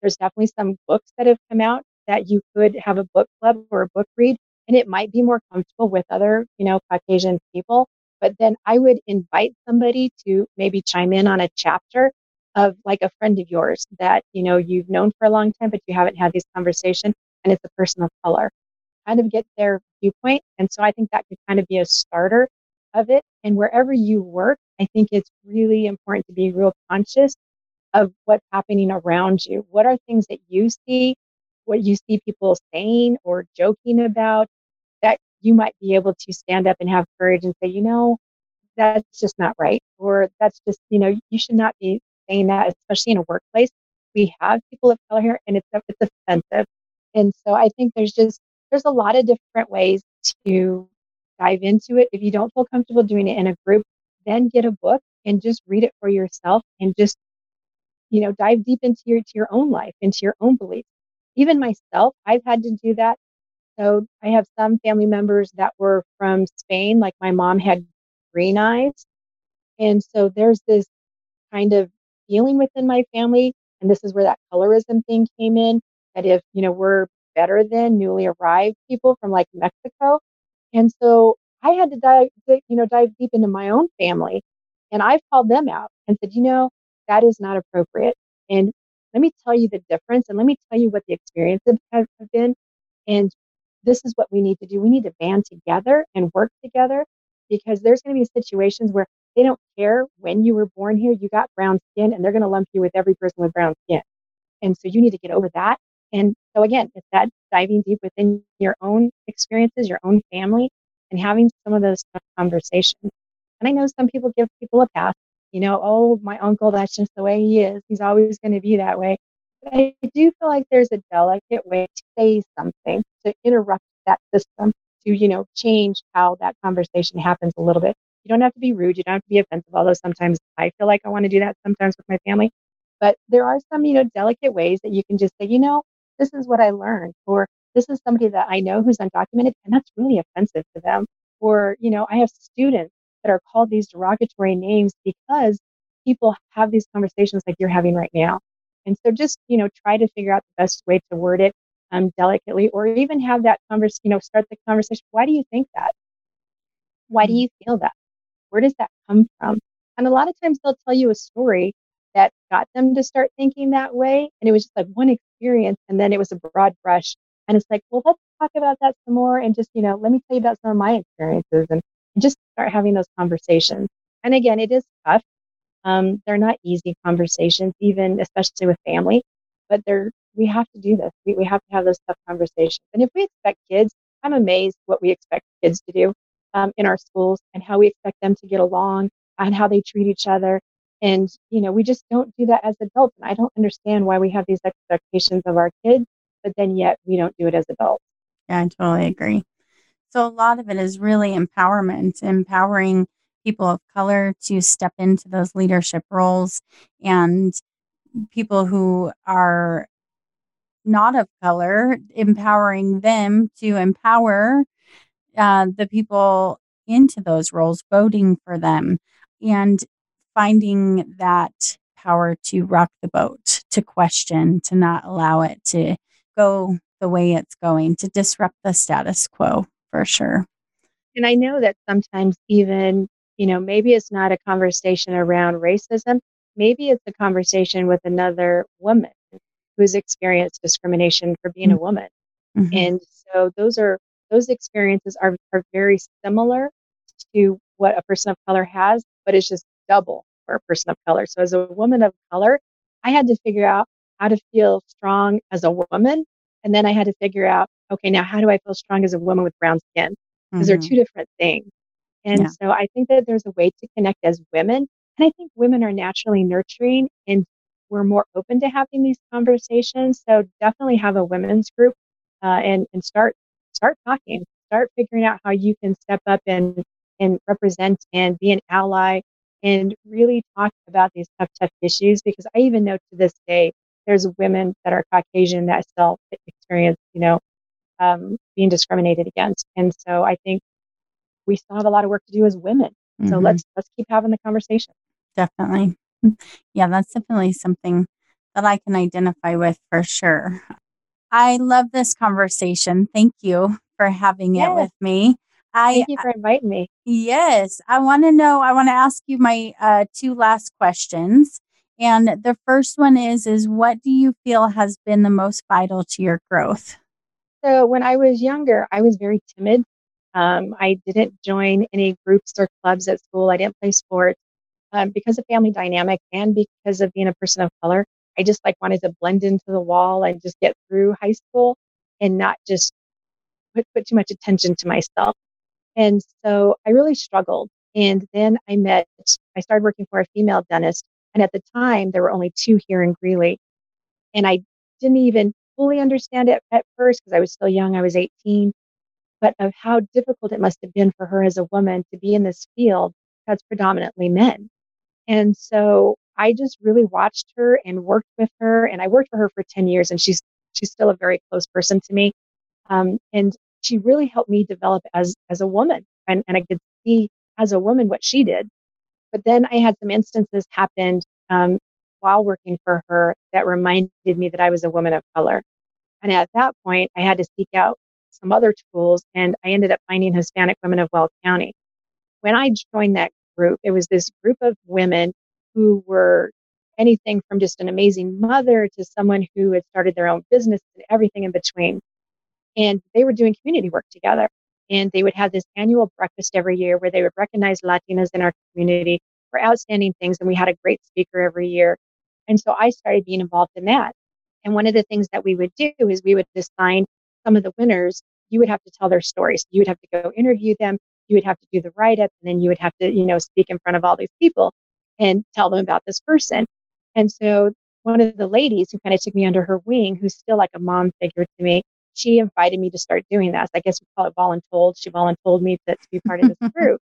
there's definitely some books that have come out that you could have a book club or a book read and it might be more comfortable with other you know caucasian people but then i would invite somebody to maybe chime in on a chapter of like a friend of yours that you know you've known for a long time but you haven't had these conversations and it's a person of color kind of get their viewpoint and so i think that could kind of be a starter of it and wherever you work i think it's really important to be real conscious of what's happening around you what are things that you see what you see people saying or joking about that you might be able to stand up and have courage and say you know that's just not right or that's just you know you should not be saying that, especially in a workplace. We have people of color here, and it's it's offensive. And so I think there's just there's a lot of different ways to dive into it. If you don't feel comfortable doing it in a group, then get a book and just read it for yourself and just you know dive deep into your to your own life, into your own beliefs. Even myself, I've had to do that. So I have some family members that were from Spain, like my mom had green eyes. And so there's this kind of feeling within my family. And this is where that colorism thing came in. That if, you know, we're better than newly arrived people from like Mexico. And so I had to dive, you know, dive deep into my own family. And I've called them out and said, you know, that is not appropriate. And let me tell you the difference and let me tell you what the experiences have, been. And this is what we need to do. We need to band together and work together because there's going to be situations where they don't care when you were born here, you got brown skin, and they're going to lump you with every person with brown skin. And so you need to get over that. And so again, it's that diving deep within your own experiences, your own family, and having some of those conversations. And I know some people give people a pass, you know, oh, my uncle, that's just the way he is. He's always going to be that way. But I do feel like there's a delicate way to say something to interrupt that system to, you know, change how that conversation happens a little bit. You don't have to be rude. You don't have to be offensive, although sometimes I feel like I want to do that sometimes with my family. But there are some, you know, delicate ways that you can just say, you know, this is what I learned, or this is somebody that I know who's undocumented, and that's really offensive to them. Or, you know, I have students that are called these derogatory names because people have these conversations like you're having right now. And so just, you know, try to figure out the best way to word it um, delicately, or even have that conversation, you know, start the conversation. Why do you think that? Why do mm. you feel that? Where does that come from? And a lot of times they'll tell you a story that got them to start thinking that way. And it was just like one experience. And then it was a broad brush. And it's like, well, let's talk about that some more. And just, you know, let me tell you about some of my experiences and, just start having those conversations. And again, it is tough. Um, they're not easy conversations, even especially with family, but they're, we have to do this. We, we have to have those tough conversations. And if we expect kids, I'm amazed what we expect kids to do um, in our schools and how we expect them to get along and how they treat each other. And, you know, we just don't do that as adults. And I don't understand why we have these expectations of our kids, but then yet we don't do it as adults. Yeah, I totally agree. So a lot of it is really empowerment, empowering people of color to step into those leadership roles and people who are not of color, empowering them to empower uh, the people into those roles, voting for them, and finding that power to rock the boat, to question, to not allow it to go the way it's going, to disrupt the status quo for sure. And I know that sometimes even, you know, maybe it's not a conversation around racism, maybe it's a conversation with another woman who's experienced discrimination for being mm-hmm. a woman. Mm-hmm. And so those are those experiences are, are very similar to what a person of color has, but it's just double for a person of color. So as a woman of color, I had to figure out how to feel strong as a woman. And then I had to figure out, okay, now how do I feel strong as a woman with brown skin? Because mm-hmm. they're two different things. And yeah. so I think that there's a way to connect as women. And I think women are naturally nurturing and we're more open to having these conversations. So definitely have a women's group uh, and, and start start talking, start figuring out how you can step up and, and represent and be an ally and really talk about these tough, tough issues. Because I even know to this day, there's women that are Caucasian that still experience, you know, um, being discriminated against. And so I think we still have a lot of work to do as women. Mm-hmm. So let's let's keep having the conversation. Definitely. Yeah, that's definitely something that I can identify with for sure. I love this conversation. Thank you for having yes. it with me. I, Thank you for inviting me. Yes, I want to know. I want to ask you my uh, two last questions, and the first one is: is what do you feel has been the most vital to your growth? So when I was younger, I was very timid. Um, I didn't join any groups or clubs at school. I didn't play sports um, because of family dynamic and because of being a person of color. I just like wanted to blend into the wall and just get through high school and not just put, put too much attention to myself. And so I really struggled. And then I met, I started working for a female dentist. And at the time, there were only two here in Greeley. And I didn't even fully understand it at first because I was still young. I was 18, but of how difficult it must have been for her as a woman to be in this field that's predominantly men. And so I just really watched her and worked with her. And I worked for her for 10 years and she's, she's still a very close person to me. Um, and she really helped me develop as, as a woman. And, and I could see as a woman what she did. But then I had some instances happened um, while working for her that reminded me that I was a woman of color. And at that point, I had to seek out some other tools and I ended up finding Hispanic Women of Weld County. When I joined that group, it was this group of women who were anything from just an amazing mother to someone who had started their own business and everything in between. And they were doing community work together. And they would have this annual breakfast every year where they would recognize Latinas in our community for outstanding things. And we had a great speaker every year. And so I started being involved in that. And one of the things that we would do is we would assign some of the winners, you would have to tell their stories. You would have to go interview them. You would have to do the write up and then you would have to, you know, speak in front of all these people and tell them about this person. And so one of the ladies who kind of took me under her wing, who's still like a mom figure to me, she invited me to start doing that. So I guess we call it voluntold. She voluntold me to, to be part of this group.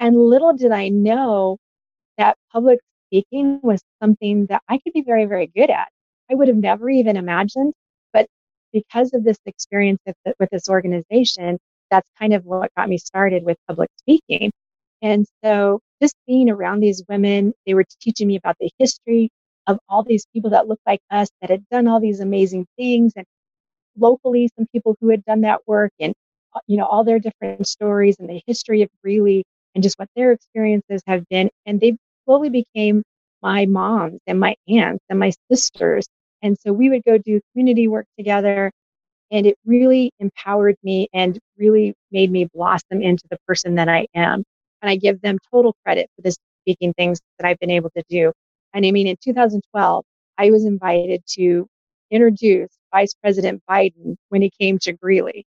And little did I know that public speaking was something that I could be very, very good at. I would have never even imagined. But because of this experience with, with this organization, that's kind of what got me started with public speaking. And so just being around these women, they were teaching me about the history of all these people that looked like us that had done all these amazing things and locally some people who had done that work and uh, you know all their different stories and the history of Greeley and just what their experiences have been. And they slowly became my moms and my aunts and my sisters. And so we would go do community work together and it really empowered me and really made me blossom into the person that I am. And I give them total credit for the speaking things that I've been able to do. And I mean, in 2012, I was invited to introduce Vice President Biden when he came to Greeley.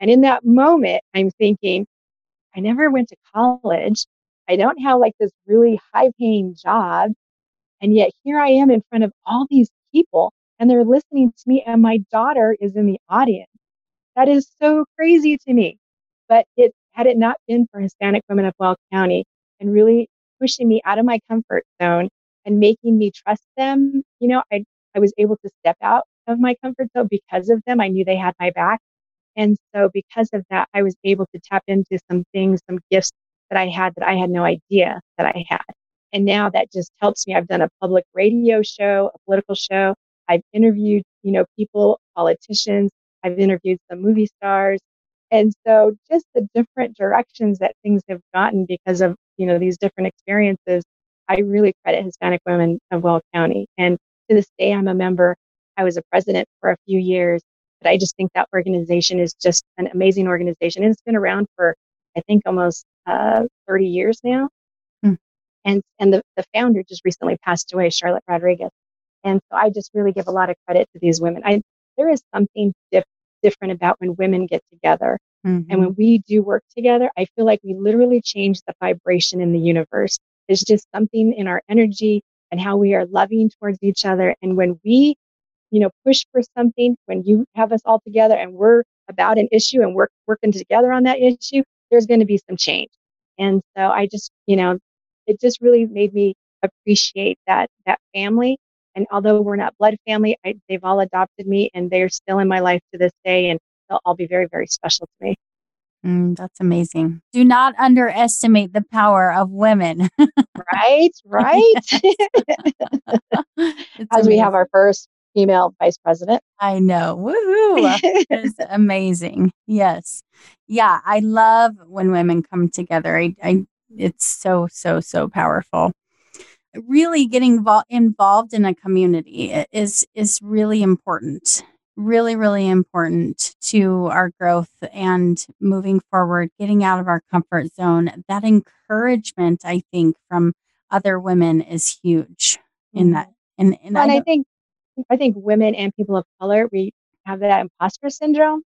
And in that moment, I'm thinking, I never went to college. I don't have like this really high paying job. And yet here I am in front of all these people and they're listening to me and my daughter is in the audience. That is so crazy to me. But it had it not been for Hispanic women of Weld County and really pushing me out of my comfort zone and making me trust them, you know, I I was able to step out of my comfort zone because of them. I knew they had my back. And so because of that, I was able to tap into some things, some gifts that I had that I had no idea that I had. And now that just helps me. I've done a public radio show, a political show. I've interviewed, you know, people, politicians. I've interviewed some movie stars. And so just the different directions that things have gotten because of, you know, these different experiences, I really credit Hispanic Women of Weld County. And to this day, I'm a member. I was a president for a few years, but I just think that organization is just an amazing organization. And it's been around for, I think, almost uh, 30 years now. Hmm. And, and the, the founder just recently passed away, Charlotte Rodriguez. And so I just really give a lot of credit to these women. I, there is something diff- different about when women get together. Mm-hmm. And when we do work together, I feel like we literally change the vibration in the universe. There's just something in our energy and how we are loving towards each other. And when we, you know, push for something, when you have us all together and we're about an issue and we're working together on that issue, there's going to be some change. And so I just, you know, it just really made me appreciate that that family. And although we're not blood family, I, they've all adopted me, and they're still in my life to this day, and they'll all be very, very special to me. Mm, that's amazing. Do not underestimate the power of women. right, right. As amazing. we have our first female vice president. I know. Woohoo. it's amazing. Yes. Yeah. I love when women come together. I, I it's so, so, so powerful. Really getting vo- involved in a community is is really important. Really, really important to our growth and moving forward, getting out of our comfort zone. That encouragement, I think, from other women is huge in that. Mm-hmm. And, and, and I, I think I think women and people of color, we have that imposter syndrome,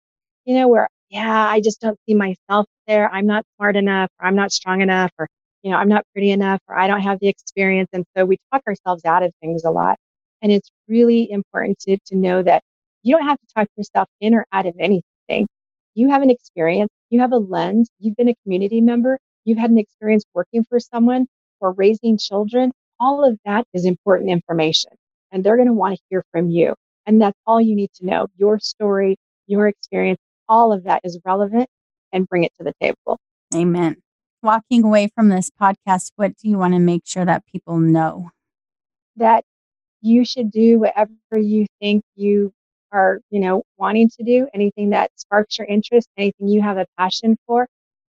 you know, where, yeah, I just don't see myself there. I'm not smart enough, or I'm not strong enough, or, you know, I'm not pretty enough, or I don't have the experience. And so we talk ourselves out of things a lot. And it's really important to, to know that you don't have to talk yourself in or out of anything. You have an experience, you have a lens, you've been a community member, you've had an experience working for someone or raising children. All of that is important information and they're going to want to hear from you. And that's all you need to know. Your story, your experience, all of that is relevant and bring it to the table. Amen. Walking away from this podcast, what do you want to make sure that people know? That you should do whatever you think you are, you know, wanting to do, anything that sparks your interest, anything you have a passion for,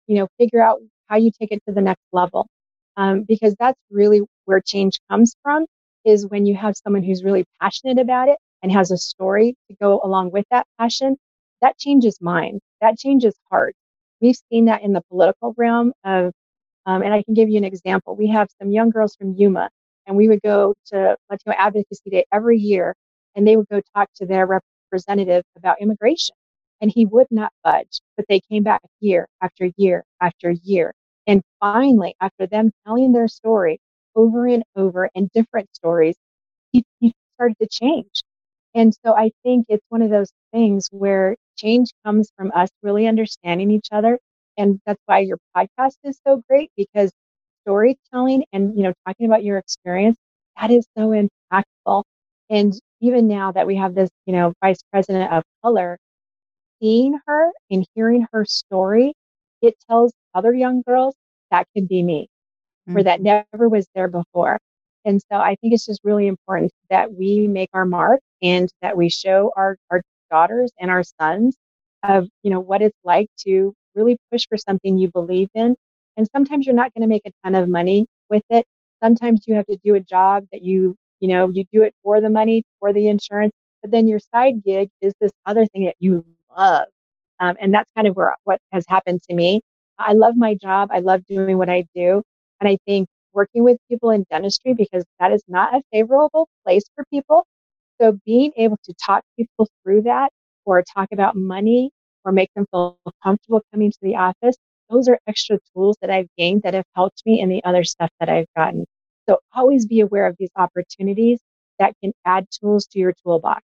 you know, figure out how you take it to the next level. Um, because that's really where change comes from is when you have someone who's really passionate about it and has a story to go along with that passion, that changes minds, that changes hearts. We've seen that in the political realm of, um, and I can give you an example. We have some young girls from Yuma, and we would go to Latino Advocacy Day every year, and they would go talk to their representative about immigration. And he would not budge, but they came back year after year after year. And finally, after them telling their story, over and over and different stories, he, he started to change. And so I think it's one of those things where change comes from us really understanding each other. And that's why your podcast is so great because storytelling and, you know, talking about your experience, that is so impactful. And even now that we have this, you know, vice president of color, seeing her and hearing her story, it tells other young girls that could be me mm-hmm. where that never was there before. And so I think it's just really important that we make our mark and that we show our, our daughters and our sons of, you know, what it's like to really push for something you believe in. And sometimes you're not going to make a ton of money with it. Sometimes you have to do a job that you, you know, you do it for the money, for the insurance, but then your side gig is this other thing that you love. Um, and that's kind of where what has happened to me. I love my job. I love doing what I do. And I think working with people in dentistry, because that is not a favorable place for people. So being able to talk people through that or talk about money or make them feel comfortable coming to the office, those are extra tools that I've gained that have helped me in the other stuff that I've gotten. So always be aware of these opportunities that can add tools to your toolbox.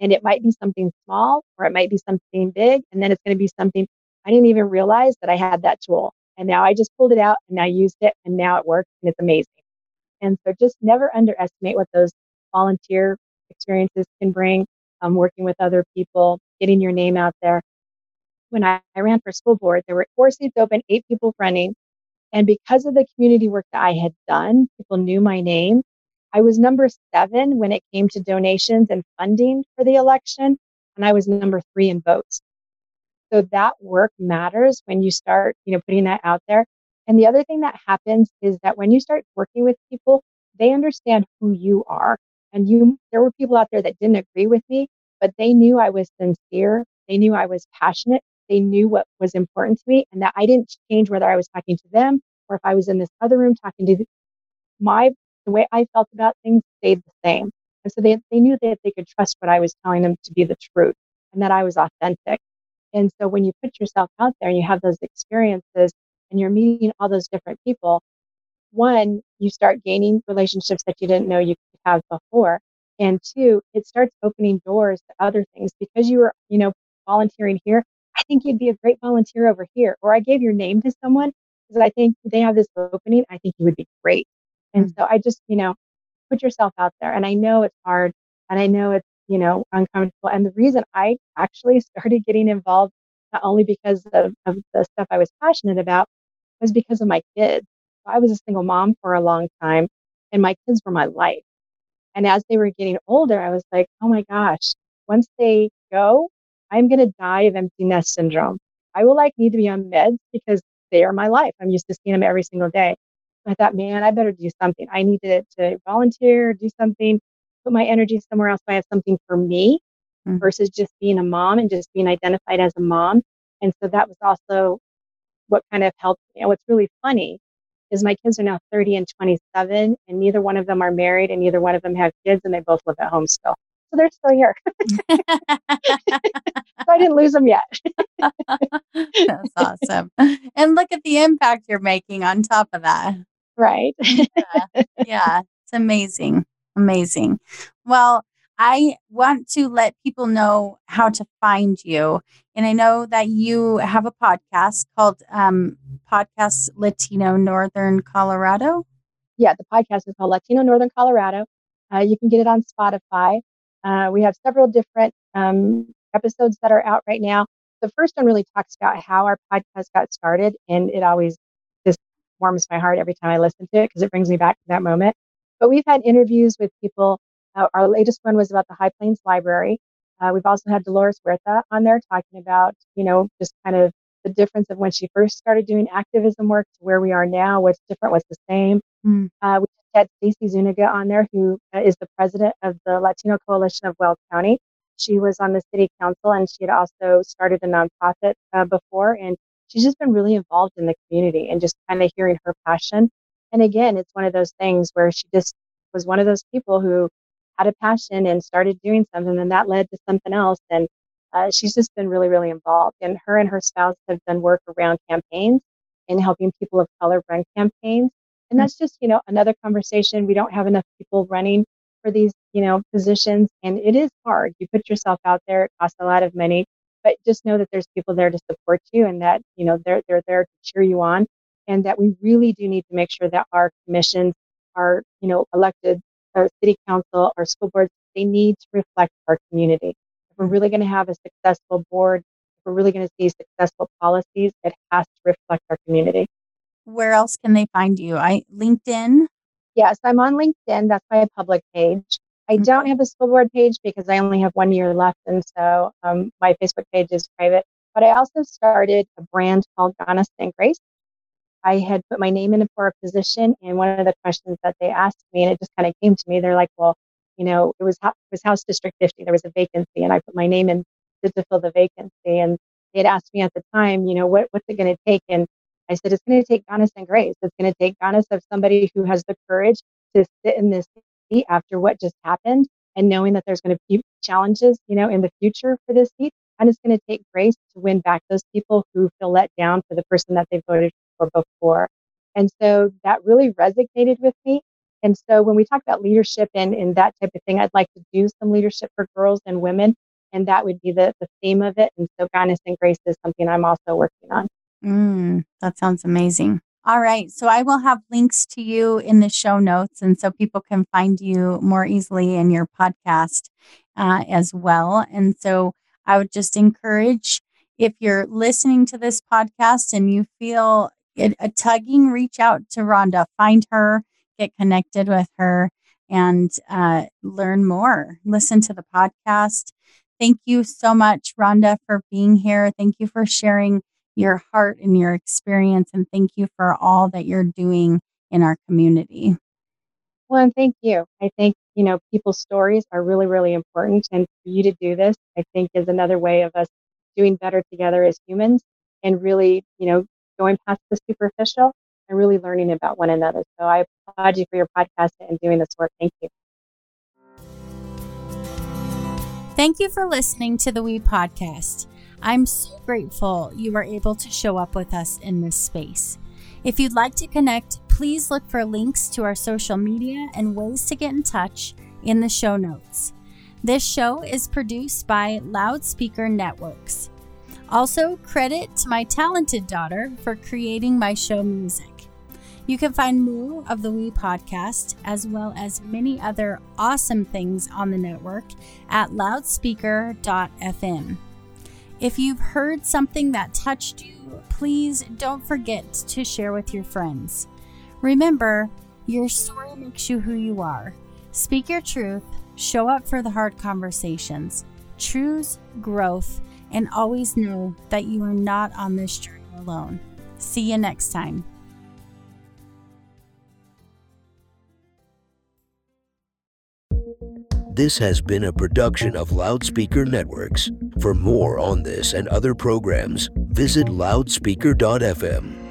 And it might be something small or it might be something big. And then it's going to be something I didn't even realize that I had that tool. And now I just pulled it out and I used it and now it works and it's amazing. And so just never underestimate what those volunteer experiences can bring, um, working with other people, getting your name out there. When I, I ran for school board, there were four seats open, eight people running. And because of the community work that I had done, people knew my name. I was number seven when it came to donations and funding for the election, and I was number three in votes. So that work matters when you start, you know, putting that out there. And the other thing that happens is that when you start working with people, they understand who you are. And you, there were people out there that didn't agree with me, but they knew I was sincere. They knew I was passionate. They knew what was important to me and that I didn't change whether I was talking to them or if I was in this other room talking to my, the way I felt about things stayed the same. And so they, they knew that they could trust what I was telling them to be the truth and that I was authentic. And so when you put yourself out there and you have those experiences and you're meeting all those different people, one, you start gaining relationships that you didn't know you could have before. And two, it starts opening doors to other things because you were, you know, volunteering here. I think you'd be a great volunteer over here. Or I gave your name to someone because I think they have this opening. I think you would be great. And mm-hmm. so I just, you know, put yourself out there. And I know it's hard and I know it's, you know, uncomfortable. And the reason I actually started getting involved, not only because of, of the stuff I was passionate about, was because of my kids. I was a single mom for a long time and my kids were my life. And as they were getting older, I was like, oh my gosh, once they go, I'm going to die of empty nest syndrome. I will like need to be on meds because they are my life. I'm used to seeing them every single day. I thought, man, I better do something. I needed to volunteer, do something, put my energy somewhere else. I have something for me mm-hmm. versus just being a mom and just being identified as a mom. And so that was also what kind of helped me. And what's really funny is my kids are now 30 and 27, and neither one of them are married, and neither one of them have kids, and they both live at home still. So they're still here. so I didn't lose them yet. That's awesome. And look at the impact you're making on top of that. Right. yeah. yeah. It's amazing. Amazing. Well, I want to let people know how to find you. And I know that you have a podcast called um, Podcast Latino Northern Colorado. Yeah, the podcast is called Latino Northern Colorado. Uh, you can get it on Spotify. Uh, we have several different um, episodes that are out right now. The first one really talks about how our podcast got started, and it always just warms my heart every time I listen to it because it brings me back to that moment. But we've had interviews with people. Uh, our latest one was about the High Plains Library. Uh, we've also had Dolores Huerta on there talking about, you know, just kind of the difference of when she first started doing activism work to where we are now. What's different? What's the same? Mm. Uh, we had Stacy Suniga on there, who uh, the president of the Latino Coalition of Weld County. She was on the city council and she had also started a nonprofit uh, before. And she's just been really involved in the community and just kind of hearing her passion. And again, it's one of those things where she just was one of those people who had a passion and started doing something, and that led to something else. And uh, she's just been really, really involved. And her and her spouse have done work around campaigns and helping people of color run campaigns. And that's just, you know, another conversation. We don't have enough people running for these, you know, positions. And it is hard. You put yourself out there, it costs a lot of money, but just know that there's people there to support you and that, you know, they're, they're there to cheer you on. And that we really do need to make sure that our commissions, our, you know, elected our city council, our school boards, they need to reflect our community. If we're really going to have a successful board, if we're really going to see successful policies, it has to reflect our community. Where else can they find you? I LinkedIn. Yes, I'm on LinkedIn. That's my public page. I mm-hmm. don't have a school board page because I only have one year left, and so um, my Facebook page is private. But I also started a brand called Goddess and Grace. I had put my name in for a position, and one of the questions that they asked me, and it just kind of came to me, they're like, "Well, you know, it was it was House District 50. There was a vacancy, and I put my name in to, to fill the vacancy." And they had asked me at the time, you know, what what's it going to take? And I said, it's going to take goddess and grace. It's going to take goddess of somebody who has the courage to sit in this seat after what just happened and knowing that there's going to be challenges, you know, in the future for this seat. And it's going to take grace to win back those people who feel let down for the person that they voted for before. And so that really resonated with me. And so when we talk about leadership and, and that type of thing, I'd like to do some leadership for girls and women. And that would be the, the theme of it. And so kindness and grace is something I'm also working on. Mm, that sounds amazing. All right. So I will have links to you in the show notes. And so people can find you more easily in your podcast uh, as well. And so I would just encourage if you're listening to this podcast and you feel it, a tugging, reach out to Rhonda, find her, get connected with her, and uh, learn more. Listen to the podcast. Thank you so much, Rhonda, for being here. Thank you for sharing your heart and your experience. And thank you for all that you're doing in our community. Well, and thank you. I think, you know, people's stories are really, really important. And for you to do this, I think is another way of us doing better together as humans and really, you know, going past the superficial and really learning about one another. So I applaud you for your podcast and doing this work. Thank you. Thank you for listening to the We Podcast. I'm so grateful you were able to show up with us in this space. If you'd like to connect, please look for links to our social media and ways to get in touch in the show notes. This show is produced by Loudspeaker Networks. Also, credit to my talented daughter for creating my show music. You can find more of the We podcast, as well as many other awesome things on the network at loudspeaker.fm. If you've heard something that touched you, please don't forget to share with your friends. Remember, your story makes you who you are. Speak your truth, show up for the hard conversations, choose growth, and always know that you are not on this journey alone. See you next time. This has been a production of Loudspeaker Networks. For more on this and other programs, visit loudspeaker.fm.